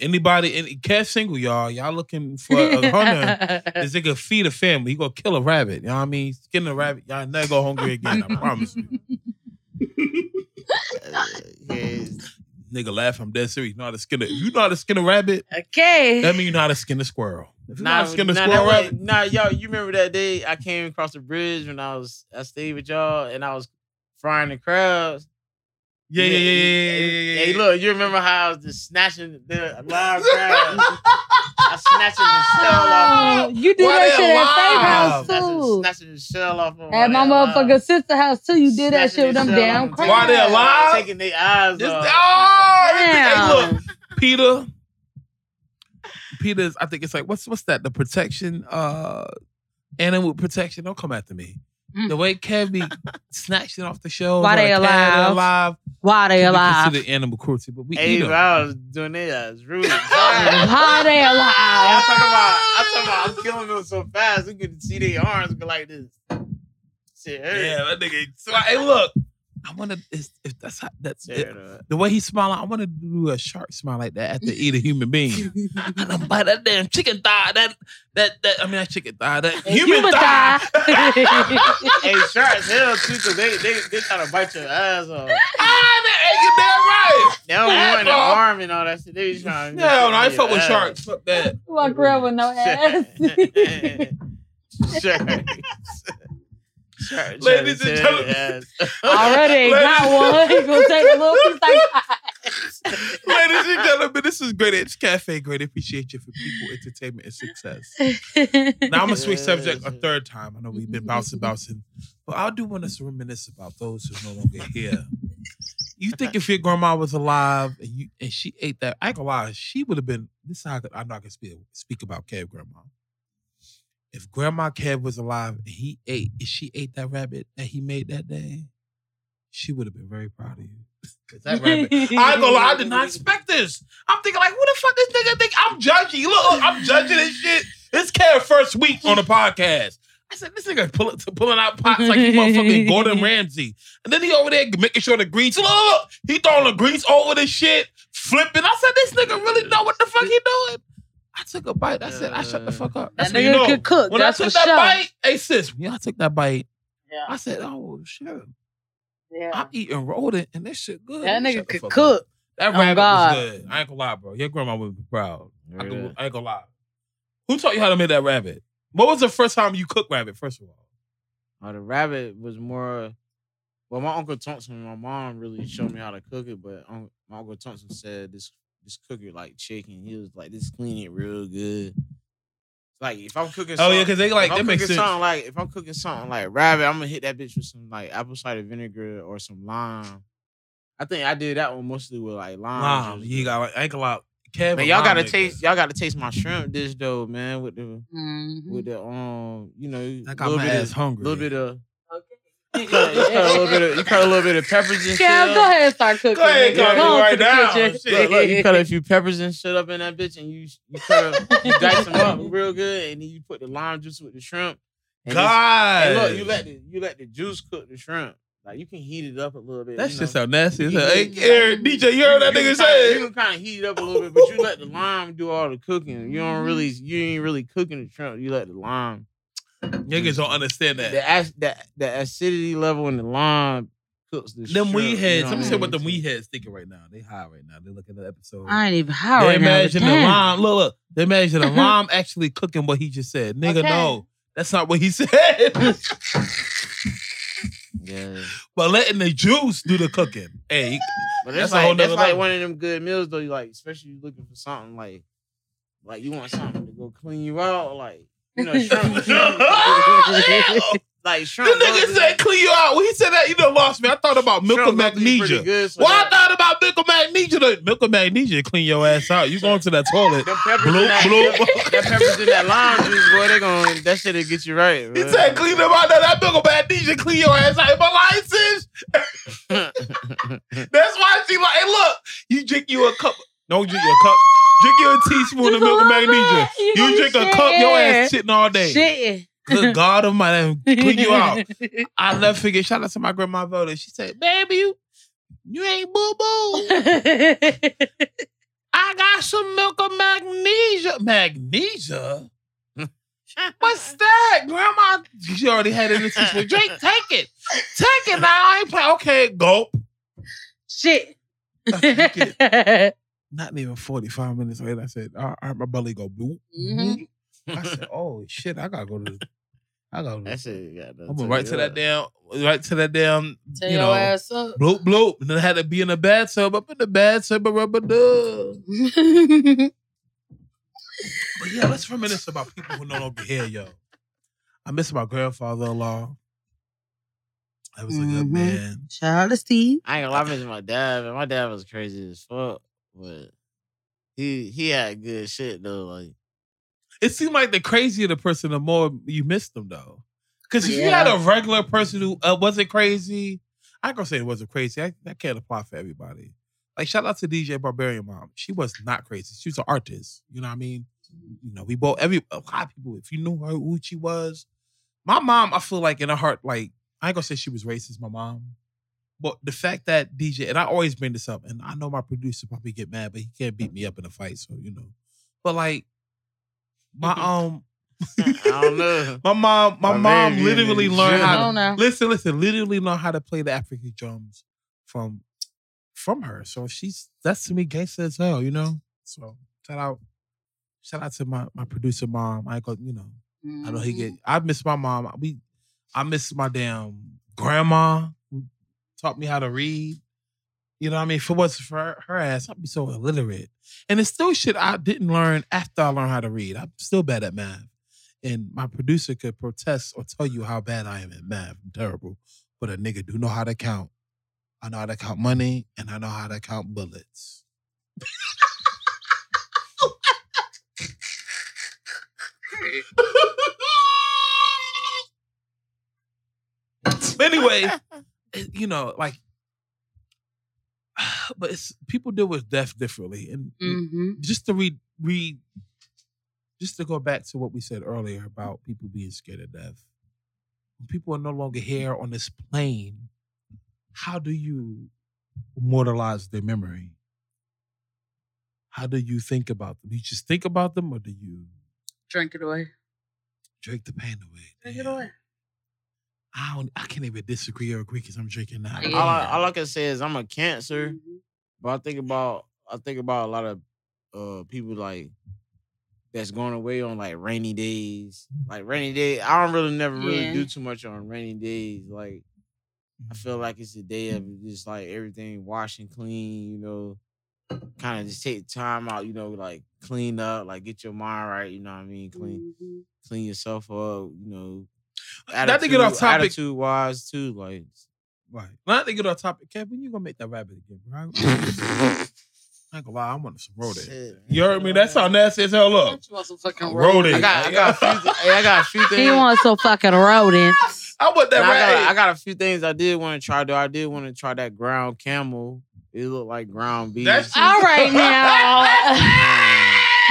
anybody. Any Kev single, y'all. Y'all looking for a hunter? This nigga feed a family. He gonna kill a rabbit. You know what I mean? Skin a rabbit. Y'all never go hungry again. I promise you. Uh, yeah, Nigga laugh. I'm dead serious. You know how to skin a, you know how to skin a rabbit, okay. that mean you know how to skin a squirrel. If you know how Nah, to skin a nah, squirrel rabbit, nah, y'all, you remember that day I came across the bridge when I was I stayed with y'all and I was frying the crabs. Yeah, yeah, yeah, yeah, yeah, yeah, yeah. Hey, look, you remember how I was just snatching the live crabs? I snatching the shell off. Oh, you do Why that shit at alive? Faith House too. snatching the shell off. of At my them motherfucking sister house too. You did that shit with them Snatching the shell damn off crabs. and While they alive? Taking their eyes This, off. oh, Damn. hey, look, PETA. PETA's, I think it's like what's what's that? The protection, uh, animal protection. Don't come after me. Mm. The way Kev be snatching off the shelves, Why they a cat alive. alive. Why they we alive? the animal cruelty, but we Hey, eat bro, them. I was doing that. I was rude. How they alive? I'm talking about, I'm talking about, I'm killing them so fast, we could see their arms go like this. Shit, hurt. Yeah, that nigga. So, hey, look, I want to. If that's how, that's Yeah, it. no. the way he's smiling, I want to do a shark smile like that after eat a human being. I done bite that damn chicken thigh. That that that. I mean, that chicken thigh. That human, Human thigh. thigh. Hey, sharks hell too, cause they they they try to bite your ass off. ah, that, you damn right. They don't Ass want the off. arm and all that shit. They just trying. to Hell no, I fuck with ass. sharks. Fuck that. Walk around with no ass. sharks. Sharks. Ladies trying and gentlemen. tear. Already got one. He gonna take a little piece like Ladies and gentlemen, this is Great Apes Cafe. Great appreciation for people, entertainment, and success. Now I'm gonna switch subject a third time. I know we've been bouncing, bouncing, but I do want us to reminisce about those who are no longer here. You think if your grandma was alive and you and she ate that, I ain't gonna lie, she would have been. This is how I could- I'm not gonna speak speak about Kev grandma. If Grandma Kev was alive and he ate, if she ate that rabbit that he made that day, she would have been very proud of you. 'Cause that rabbit, I lie, I did not expect this. I'm thinking like, who the fuck this nigga think I'm judging? Look, look, I'm judging this shit. This Kev first week on the podcast. I said, this nigga pull, pulling out pots like he motherfucking Gordon Ramsay. And then he over there making sure the grease, look, he throwing the grease over the shit, flipping. I said, this nigga really know what the fuck he doing. I took a bite. I said, I shut the fuck up. That That's what you nigga know. could cook. When That's I took for that sure. bite, hey sis, when I took that bite, Yeah. I said, oh shit. Yeah. I'm eating rodent and this shit good. That nigga could fuck up. cook. That Oh, rabbit God. was good. I ain't gonna lie, bro. Your grandma would be proud. I, Yeah. can, I ain't gonna lie. Who taught you how to make that rabbit? What was the first time you cooked rabbit? First of all, Oh, the rabbit was more. Well, my uncle Thompson my mom really showed me how to cook it, but um, my uncle Thompson said this this cook it like chicken. He was like, this clean it real good. Like if I'm cooking, oh yeah, something- because they like if that I'm makes cooking sense. something like if I'm cooking something like rabbit, I'm gonna hit that bitch with some like apple cider vinegar or some lime. I think I did that one mostly with like lime. Mom, juice, you got like, I ain't gonna lie. Kev, Man, y'all gotta nigga. taste. Y'all gotta taste my shrimp dish though, man. With the Mhm. with the um, you know, That got little my bit ass of, hungry. little bit of. You cut, you a little bit of. You cut a little bit of peppers and shit. Kev, go ahead and start cooking. Go ahead, nigga. go Go right the now. kitchen. Look, look, you cut a few peppers and shit up in that bitch, and you you cut a, you dice them up real good, and then you put the lime juice with the shrimp. And God, And look, you let the you let the juice cook the shrimp. Like you can heat it up a little bit. That's you shit know. sound nasty. It's like, hey, Eric, DJ, you heard that You nigga say? You can kind of heat it up a little bit, but you let the lime do all the cooking. You don't really, you ain't really cooking the shrimp. You let the lime. Niggas don't understand that. The ac- the, the acidity level in the lime cooks the Them shrimp, weed you heads. Let me say what mean? them weed heads thinking right now. They high right now. They looking at the episode. I ain't even high They right now. imagine the damn. lime. Look, look. They imagine the lime actually cooking what he just said. Nigga, Okay. no, that's not what he said. Yeah, but letting the juice do the cooking. Hey, but That's that's a whole like that's nother like level. one of them good meals though. You like, especially you looking for something like, like you want something to go clean you out. Like you know, shrimp. Like shrimp. This nigga said clean you out. When he said that, you done lost me. I thought about milk of magnesia. Well, I thought about milk of magnesia. The milk of magnesia clean your ass out. You going to that toilet. Them peppers Bloop, in that, bloop. that peppers in that lime juice, boy, they going that shit'll get you right. He said clean them out. That milk of magnesia clean your ass out. My license. That's why she like, hey, look, you drink you a cup. Don't drink you a cup. Drink you a teaspoon of milk a of magnesia. You You drink a cup, your ass sitting all day. Shit. Good God Almighty, clean you out. I never forget. Shout out to my grandma Voda. She said, "Baby, you you ain't boo boo. I got some milk of magnesia. Magnesia." What's that, Grandma? She already had it in the teaspoon. Drake, take it. Take it now. I ain't play. Okay, gulp. Shit. Not even 45 minutes later, I said, I I my belly go bloop. Mhm. I said, oh shit, I gotta go to I gotta that shit got I'm going right to that damn right to that damn Tell you know ass up. bloop bloop. And then I had to be in the bathtub, up in the bathtub, rubber dub. But yeah, let's reminisce about people who no longer here, yo. I miss my grandfather-in-law. That was a good man. Shout out to Steve. I ain't gonna lie, I miss my dad. Man. My dad was crazy as fuck, but he he had good shit though. Like It seemed like the crazier the person, the more you miss them, though. Because if you had a regular person who uh, wasn't crazy, I ain't gonna say it wasn't crazy. I, that can't apply for everybody. Like shout out to DJ Barbarian mom. She was not crazy. She was an artist. You know what I mean? You know, we both every a lot of people. If you knew her who she was, my mom, I feel like in her heart, like I ain't gonna say she was racist. My mom, but the fact that DJ and I always bring this up, and I know my producer probably get mad, but he can't beat me up in a fight. So you know, but like my um. I don't know. My mom, my, My mom baby literally is learned how I to don't know. listen, listen, literally learned how to play the African drums from from her. So she's that's to me gangster as hell, you know. So shout out, shout out to my my producer mom. I go, you know, I know he get. I miss my mom. We, I miss my damn grandma who taught me how to read. You know what I mean? If it wasn't for her, her ass, I'd be so illiterate. And it's still shit I didn't learn after I learned how to read. I'm still bad at math. And my producer could protest or tell you how bad I am at math. I'm terrible. But a nigga do know how to count. I know how to count money and I know how to count bullets. Anyway, you know, like, but it's people deal with death differently, and Mm-hmm. just to read, read, just to go back to what we said earlier about people being scared of death. When people are no longer here on this plane, how do you immortalize their memory? How do you think about them? You just think about them, or do you Drink it away. drink the pain away? Drink it away. I don't. I can't even disagree or agree because I'm drinking now. Yeah. all, I, all I can say is I'm a cancer, Mhm. but I think about I think about a lot of uh people like that's going away on like rainy days. Like rainy day, I don't really never really Yeah. do too much on rainy days. Like I feel like it's a day of just like everything wash and clean, you know, kind of just take time out, you know, like clean up, like get your mind right, you know what I mean? Clean Mhm. clean yourself up, you know. Not to get off topic. Attitude wise too, like Right. Not to get off topic, Kev, when you gonna make that rabbit again, bro? I ain't gonna lie, I want some rodent. shit, You heard me? That's how nasty as hell. Look, You want some fucking rodent. I got I got a few th- hey, I got a few things. He wants some fucking rodents. I want that And I, got, rabbit. I got a few things I did want to try though. I did want to try that ground camel. It looked like ground beef. All right now.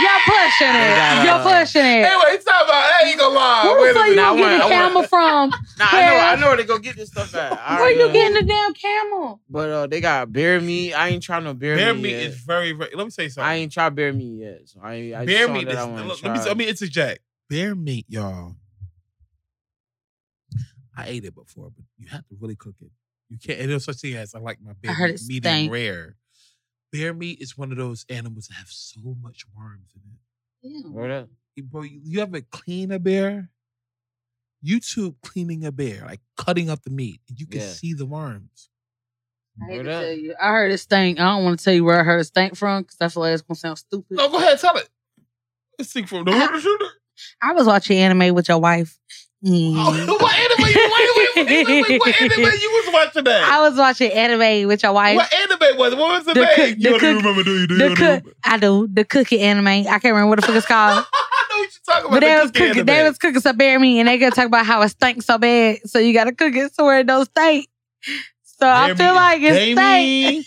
You're pushing it. You're uh, pushing it. Anyway, he's talking about. I ain't gonna lie. Where Wait the fuck you minute. Gonna get the I camel want- from? Nah, I know, I know where to go get this stuff at. I Where already you know. getting the damn camel? But uh, they got bear meat. I ain't trying no bear, Bear meat. meat yet. is very, very. Let me say something. I ain't tried bear meat yet. So I, I bear saw meat that is. I wanna Let try. me. Let me interject. Bear meat, y'all. I ate it before, but you have to really cook it. You can't. And there's such thing as I like my bear heard meat it medium stink. rare. Bear meat is one of those animals that have so much worms in it. Word up. Bro, you, you ever clean a bear? YouTube cleaning a bear, like cutting up the meat, and you can Yeah. see the worms. I, hate to tell you. I heard it stink. I don't want to tell you where I heard it stink from because that's feel like it's gonna sound stupid. No, go ahead, tell it. Let's from the shooter. I was watching anime with your wife. Mm. Oh, what anime? you- Wait, wait, wait, wait, wait, what anime you was watching that? I was watching anime with your wife. what anime was? it? What was the, The name? cook- you the don't cook- remember, do you? Do The don't cook, remember? I do the cookie anime. I can't remember what the fuck it's called. I know what you're talking about. But they the was cookie cooking, they was cooking some bear meat, and they gonna talk about how it stinks so bad. So you gotta cook it so it don't stink. So I feel meat like is it stink.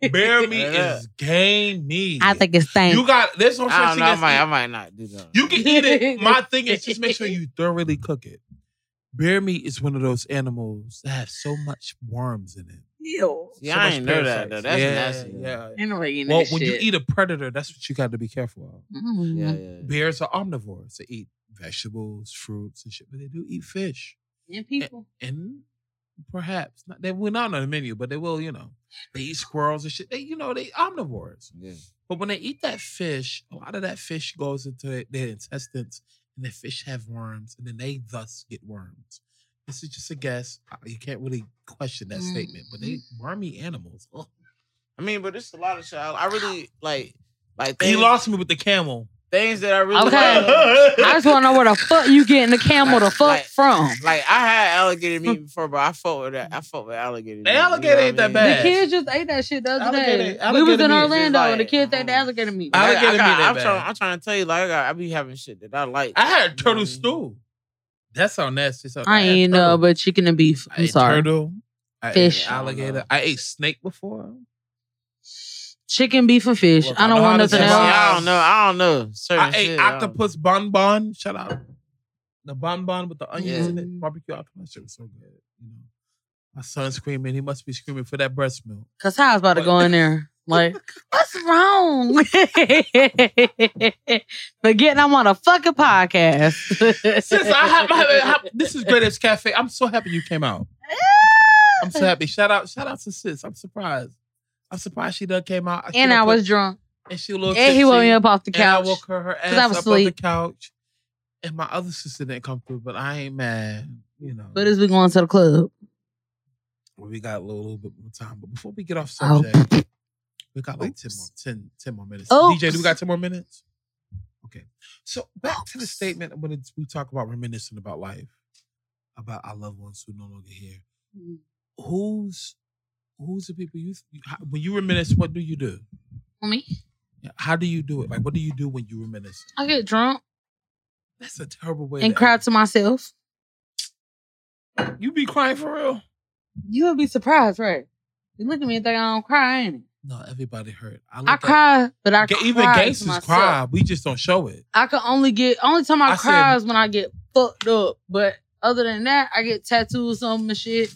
Gamey. Bear meat Yeah. is gamey. I think it's stinks. you got. this. no I such don't know. I as might, I might not do that. You can eat it. My thing is just make sure you thoroughly cook it. Bear meat is one of those animals that have so much worms in it. Ew. See, So I much ain't know that though. That's yeah, nasty. Yeah. Ain't nobody eating Well, that when you eat a predator, that's what you got to be careful of. Mm. Yeah, yeah. Bears are omnivores. They eat vegetables, fruits, and shit, but they do eat fish. And people. And perhaps not, they will not on the menu, but they will. You know, they eat squirrels and shit. They, you know, they omnivores. yeah. But when they eat that fish, a lot of that fish goes into their intestines, and the fish have worms, and then they thus get worms. This is just a guess. You can't really question that statement, but they mm-hmm. wormy animals. Ugh. I mean, but it's a lot of shit. I, I really like, like He lost me with the camel. Things that I really Okay. like. I just want to know where the fuck you getting the camel the fuck like- from. Like I had alligator meat before, but I fought with that. I fought with alligator. The meat, you know alligator what ain't that mean? bad. The kids just ate that shit the other Alligator- day. we was in Orlando just and the like, kids ate the um, alligator meat. I, I, Alligator meat got, ain't I'm, bad. trying, I'm trying to tell you, like I got, I be having shit that I like. I had You know turtle I mean? stew. That's sound nasty. So I had ain't know, but chicken and beef. I I'm ate sorry. turtle. I Fish. ate alligator. I ate snake before. Chicken, beef, and fish. Look, I I don't want nothing else. I don't know. I don't know. Certain I ate shit, I octopus bonbon. Shout out. The bonbon with the onions in Yeah. it. Barbecue octopus. That shit was so good. You know. My son's screaming. He must be screaming for that breast milk. Cause I was about to go in there. Like, what's wrong? Forgetting I'm on a fucking podcast. Sis, I have, I have- this is Great Apes Cafe. I'm so happy you came out. I'm so happy. Shout out, shout out to Sis. I'm surprised. I'm surprised she done came out. She and I put- was drunk. and she little And he woke me up off the And I couch. woke her, her ass I was up asleep. the couch. And my other sister didn't come through, but I ain't mad. You know. But as we going to the club. Well, we got a little, little bit more time. But before we get off Oh. subject, we got like 10 more, 10, 10 more minutes. Oops. DJ, do we got 10 more minutes? Okay. So back to the statement when it's, we talk about reminiscing about life, about our loved ones who no longer here. Mm. Who's who's the people you, how, when you reminisce? What do you do? Me? How do you do it? Like, what do you do when you reminisce? I get drunk That's a terrible way. and to cry to myself. You be crying for real? You would be surprised, right? You look at me and think I don't cry, ain't it? No, everybody hurt. I at- cry, but I cry even gangsters cry. We just don't show it. I can only get only time I, I cry said- is when I get fucked up. But other than that, I get tattoos on my shit.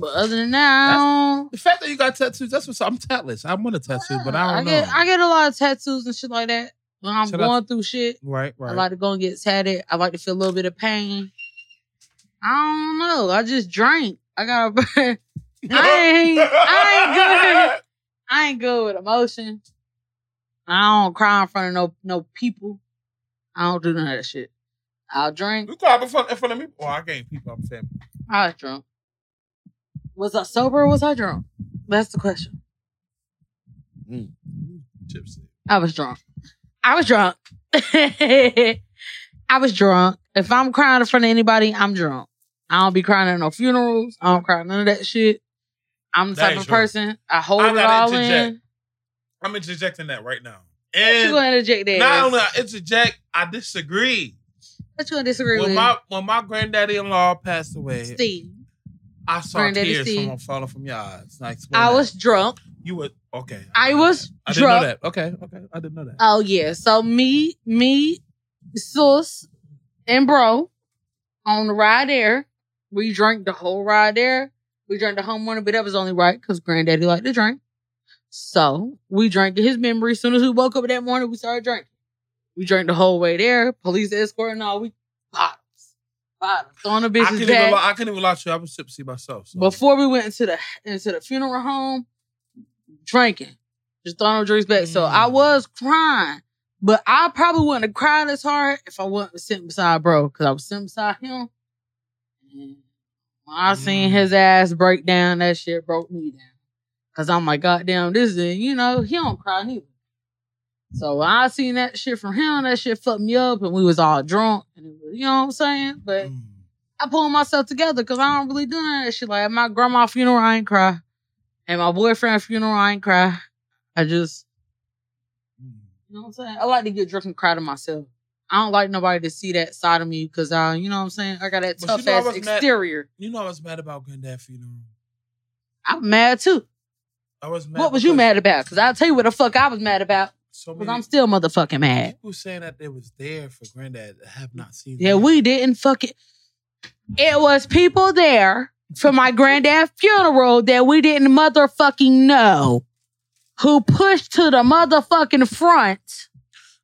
But other than that, The fact that you got tattoos, that's what's I'm tatless. I want a tattoo, but I don't get know. I get a lot of tattoos and shit like that when I'm Shout out going through shit. right, right. I like to go and get tatted. I like to feel a little bit of pain. I don't know. I just drink. I got. I ain't. I ain't good. I ain't good with emotion. I don't cry in front of no no people. I don't do none of that shit. I'll drink. You cry in front, in front of me? Well, I can't people. I'm family. I was drunk. Was I sober or was I drunk? That's the question. Mm. Gypsy. I was drunk. I was drunk. I was drunk. If I'm crying in front of anybody, I'm drunk. I don't be crying at no funerals. I don't cry none of that shit. I'm the That type of true. person. I hold I it all interject. in. I'm interjecting that right now. What you gonna interject there? not only I interject, I disagree. what you gonna disagree When with? my when my granddaddy-in-law passed away, Steve. I saw Granddaddy tears Steve. from falling from your eyes. Explain I that. was drunk. You were okay. I know was that. I didn't know drunk. that. Okay, okay. I didn't know that. Oh yeah. So me, me, sus, and bro on the ride there. We drank the whole ride there. We drank the whole morning, but that was only right because granddaddy liked to drink. So we drank his memory. As soon as we woke up that morning, we started drinking. We drank the whole way there. Police escort and all. We bottles, throwing the I bitches couldn't even lie, I couldn't even lie to you. I was tipsy myself. So. Before we went into the into the funeral home, drinking, just throwing no drinks back. So Mm. I was crying, but I probably wouldn't have cried as hard if I wasn't sitting beside bro, because I was sitting beside him. And when I seen Mm. his ass break down, that shit broke me down. Cause I'm like, goddamn, this is you know he don't cry neither. So when I seen that shit from him, that shit fucked me up, and we was all drunk, and it was, you know what I'm saying. But Mm. I pulled myself together because I don't really do that shit. Like at my grandma funeral, I ain't cry. At my boyfriend funeral, I ain't cry. I just, Mm. you know what I'm saying. I like to get drunk and cry to myself. I don't like nobody to see that side of me because I, you know what I'm saying. I got that But you tough know ass was mad- exterior. You know I was mad about Granddad funeral. I'm mad too. I was mad. what was you mad about? Because I'll tell you what the fuck I was mad about. So Because many I'm still motherfucking mad. people saying that they was there for Granddad have not seen. Yeah, him. we didn't fucking. it. Was people there for my granddad's funeral that we didn't motherfucking know who pushed to the motherfucking front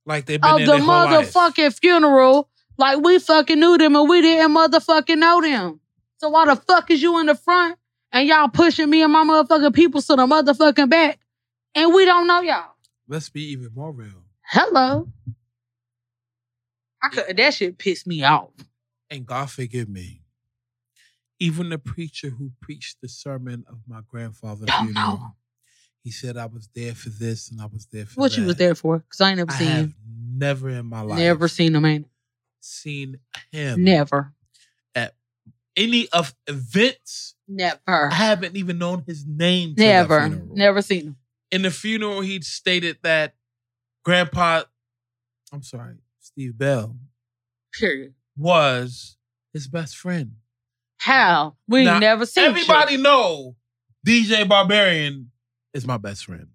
like been of the motherfucking funeral like we fucking knew them and we didn't motherfucking know them. So why the fuck is you in the front and y'all pushing me and my motherfucking people to the motherfucking back and we don't know y'all? Let's be even more real. Hello. I could that shit pissed me off. And God forgive me. Even the preacher who preached the sermon of my grandfather's Don't funeral, know. he said I was there for this and I was there for What that. you was there for? Because I ain't never I seen have never in my life Never seen him, man. seen him Never. at any of events. Never. I haven't even known his name. Never. Never seen him. In the funeral, he stated that Grandpa, I'm sorry, Steve Bell Period. was his best friend. How? We Now, never seen Everybody shit. know DJ Barbarian is my best friend.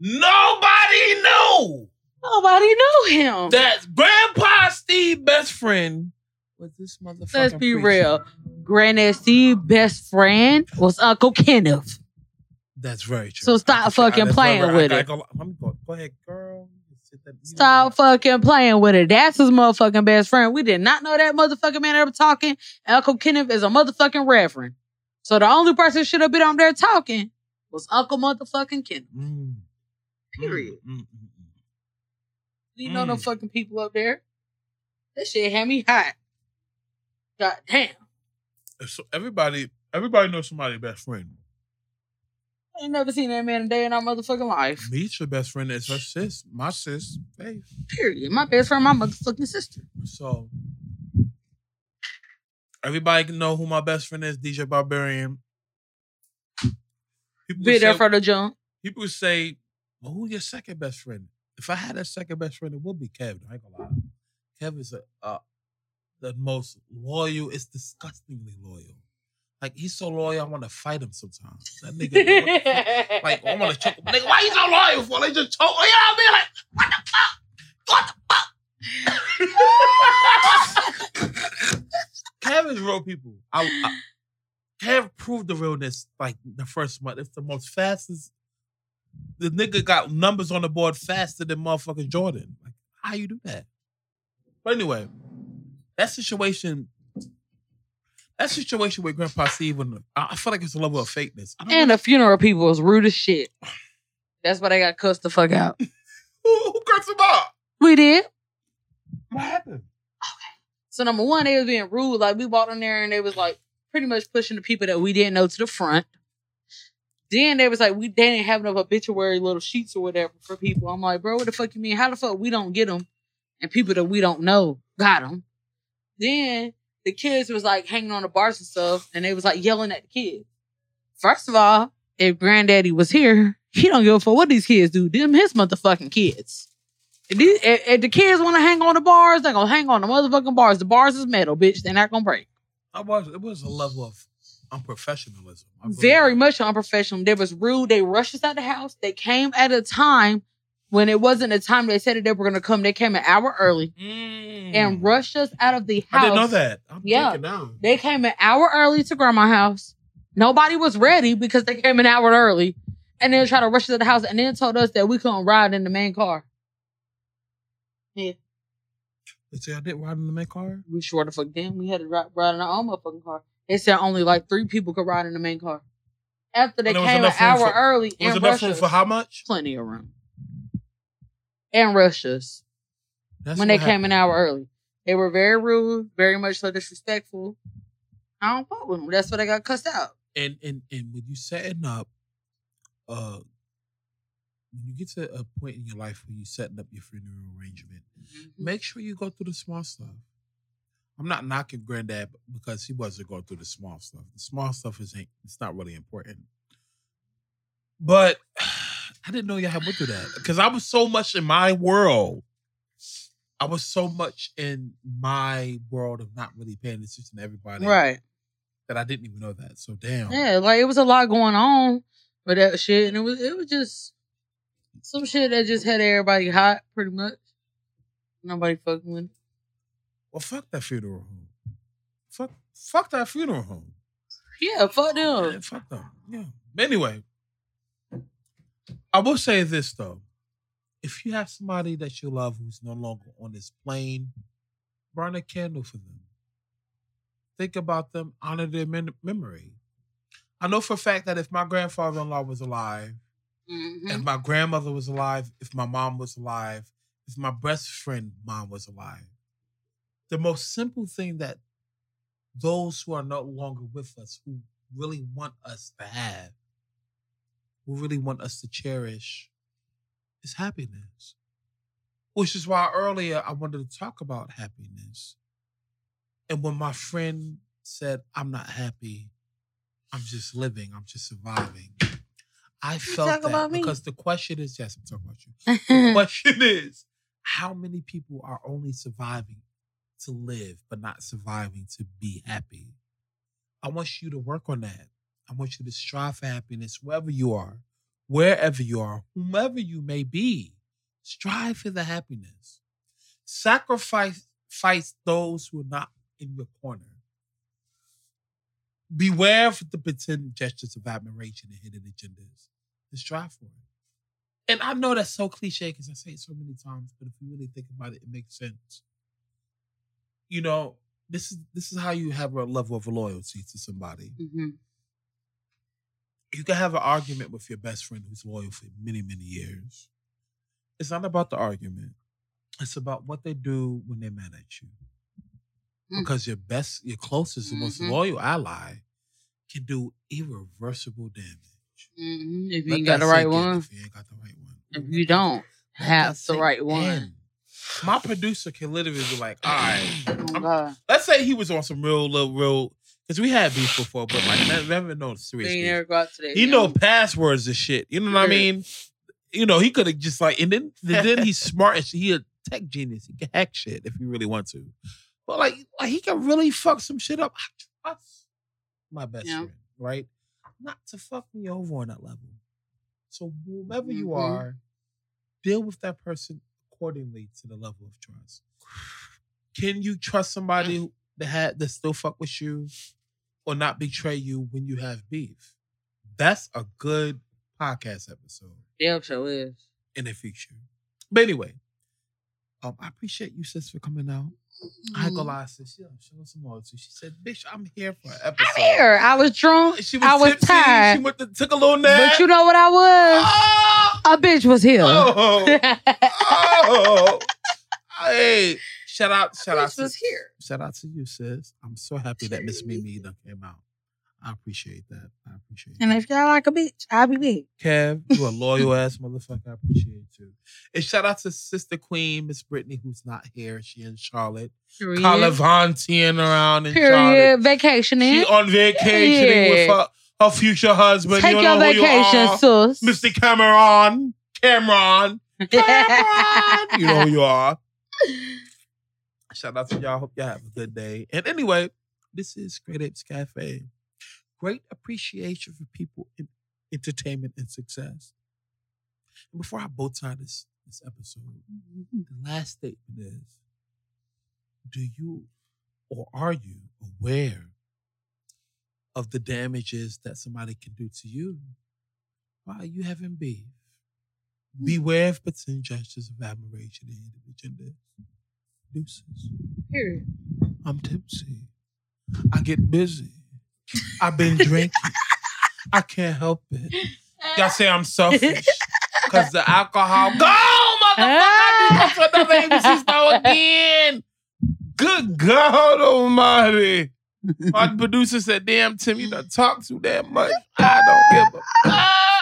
Nobody knew Nobody knew him. that Grandpa Steve best friend was this motherfucker. Let's be real. Granddad Steve best friend was Uncle Kenneth. That's very true. So stop fucking playing with I- I it. go- go. Go ahead, girl. Sit that- you know Stop fucking playing with it. That's his motherfucking best friend. We did not know that motherfucking man ever talking. Uncle Kenneth is a motherfucking reverend. So the only person should have been on there talking was Uncle motherfucking Kenneth. Mm, Period. mm, mm, mm, You know them Mm. fucking people up there. That shit had me hot. God damn. mm. So everybody, everybody knows somebody's best friend. I ain't never seen that man a day in our motherfucking life. Meet your best friend is her sis, my sis, Faith. Period. My best friend, my motherfucking sister. So everybody can know who my best friend is, DJ Barbarian. People Be there for the jump. people say, well, who's your second best friend? If I had a second best friend, it would be Kevin. I ain't gonna lie. Kevin's a, uh, the most loyal. It's disgustingly loyal. Like he's so loyal, I want to fight him sometimes. That nigga, like oh, I want to choke him. Nigga, why you so loyal for? They just choke. You know what I mean? Like what the fuck? What the fuck? Kev is real people. I, I Kev proved the realness like the first month. It's the most fastest. The nigga got numbers on the board faster than motherfucking Jordan. Like, how you do that? But anyway, that situation, that situation with Grandpa Steve, and I I feel like it's a level of fakeness. I don't and know the funeral people was rude as shit. That's why they got cussed the fuck out. who, who cursed him out. We did. What happened? Okay. So number one, they was being rude. Like we walked in there and they was like pretty much pushing the people that we didn't know to the front. Then they was like, we they didn't have enough obituary little sheets or whatever for people. I'm like, bro, what the fuck you mean? How the fuck we don't get them, and people that we don't know got them? Then the kids was like hanging on the bars and stuff, and they was like yelling at the kids. First of all, if granddaddy was here, he don't give a fuck what these kids do. Them his motherfucking kids. If, these, if, if the kids want to hang on the bars, they gonna hang on the motherfucking bars. The bars is metal, bitch. They're not gonna break. I was. It was a level of unprofessionalism. Very much unprofessional. They was rude. They rushed us out the house. They came at a time when it wasn't the time they said that they were gonna come. They came an hour early Mm. and rushed us out of the house. I didn't know that. I'm Yeah. thinking now. They came an hour early to grandma's house. Nobody was ready because they came an hour early. And then tried to rush us to the house and then told us that we couldn't ride in the main car. Yeah. They said I didn't ride in the main car. We sure the fuck did. We had to ride, ride in our own motherfucking car. They said only like three people could ride in the main car. After they And there was came an hour for- early Was and enough rushed room us, for how much? plenty of room. And rushed us That's when they what came an hour early. They were very rude, very much so disrespectful. I don't fuck with them. That's why they got cussed out. and and and when you setting up uh when you get to a point in your life where you're setting up your funeral arrangement, Mm-hmm. make sure you go through the small stuff. I'm not knocking granddad because he wasn't going through the small stuff. The small stuff is ain't it's not really important. But I didn't know y'all had went through that because I was so much in my world. I was so much in my world of not really paying attention to everybody Right. that I didn't even know that. So damn. Yeah, like it was a lot going on with that shit, and it was it was just some shit that just had everybody hot, pretty much. Nobody fucking with. it. Well, fuck that funeral home. Fuck, fuck that funeral home. Yeah, fuck Yeah, them. fuck them. Yeah. Anyway, I will say this though: if you have somebody that you love who's no longer on this plane, burn a candle for them. Think about them, honor their mem- memory. I know for a fact that if my grandfather-in-law was alive, Mhm. if my grandmother was alive, if my mom was alive, if my best friend mom was alive, the most simple thing that those who are no longer with us, who really want us to have, who really want us to cherish, is happiness. Which is why earlier I wanted to talk about happiness. And when my friend said, I'm not happy, I'm just living, I'm just surviving. I felt that because the question is, yes, I'm talking about you. The question is, how many people are only surviving to live, but not surviving to be happy? I want you to work on that. I want you to strive for happiness wherever you are, wherever you are, whomever you may be. Strive for the happiness. Sacrifice fight those who are not in your corner. Beware of the pretend gestures of admiration and hidden agendas. And strive for it. And I know that's so cliche because I say it so many times, but if you really think about it, it makes sense. You know, this is this is how you have a level of loyalty to somebody. Mhm. You can have an argument with your best friend who's loyal for many, many years. It's not about the argument. It's about what they do when they're mad at you. Mm. Because your best, your closest, and most loyal ally can do irreversible damage. Mhm. If you Let ain't got the right one, If you ain't got the right one. if you don't Let have the right one, in. My producer can literally be like, all right, oh let's say he was on some real little real because we had beef before, but like never, never no serious beef. never got to that. He yet. know passwords and shit. You know what I mean? You know, he could have just like and then then he's smart and he a tech genius. He can hack shit if he really wants to. But like, like he can really fuck some shit up. I trust my best Yeah. friend, right? Not to fuck me over on that level. So whomever you Mhm. are, deal with that person accordingly to the level of trust. Can you trust somebody that had that still fuck with you or not betray you when you have beef? That's a good podcast episode Damn sure is. in the future. But anyway, um, I appreciate you, sis, for coming out. I ain't gonna lie, sis. Yeah, show us some loyalty. She said, "Bitch, I'm here for an episode." I'm here. I was drunk. She was, I was tipsy. tired. She went to, took a little nap. But you know what I was? Oh, A bitch was here. oh, oh. Hey, shout out, shout out, was to, here. shout out to you, sis. I'm so happy that Miss Mimi done came out. I appreciate that. I appreciate And if y'all like a bitch, I'll be big. Kev, you a loyal ass motherfucker. I appreciate you. And shout out to Sister Queen, Miss Brittany, who's not here. She in Charlotte. Period. Calavantian around in Period. Charlotte. Vacationing. She on vacationing with her, her future husband. Take you your know vacation, sis. Mr. Cameron. Cameron. Cameron. you know who you are. Shout out to y'all. Hope y'all have a good day. And anyway, this is Great Apes Cafe. Great appreciation for people in entertainment and success. And before I bow tie this, this episode, mm-hmm. the last statement is Do you or are you aware of the damages that somebody can do to you while you having beef? Mm. Beware of pretend gestures of admiration and agendas. Deuces. Period. I'm tipsy. I get busy. I've been drinking. I can't help it. Y'all say I'm selfish because the alcohol. Go, motherfucker! To another ABC store again. Good God Almighty! My producer said, "Damn, Tim, you done talk too damn much. I don't give a fuck."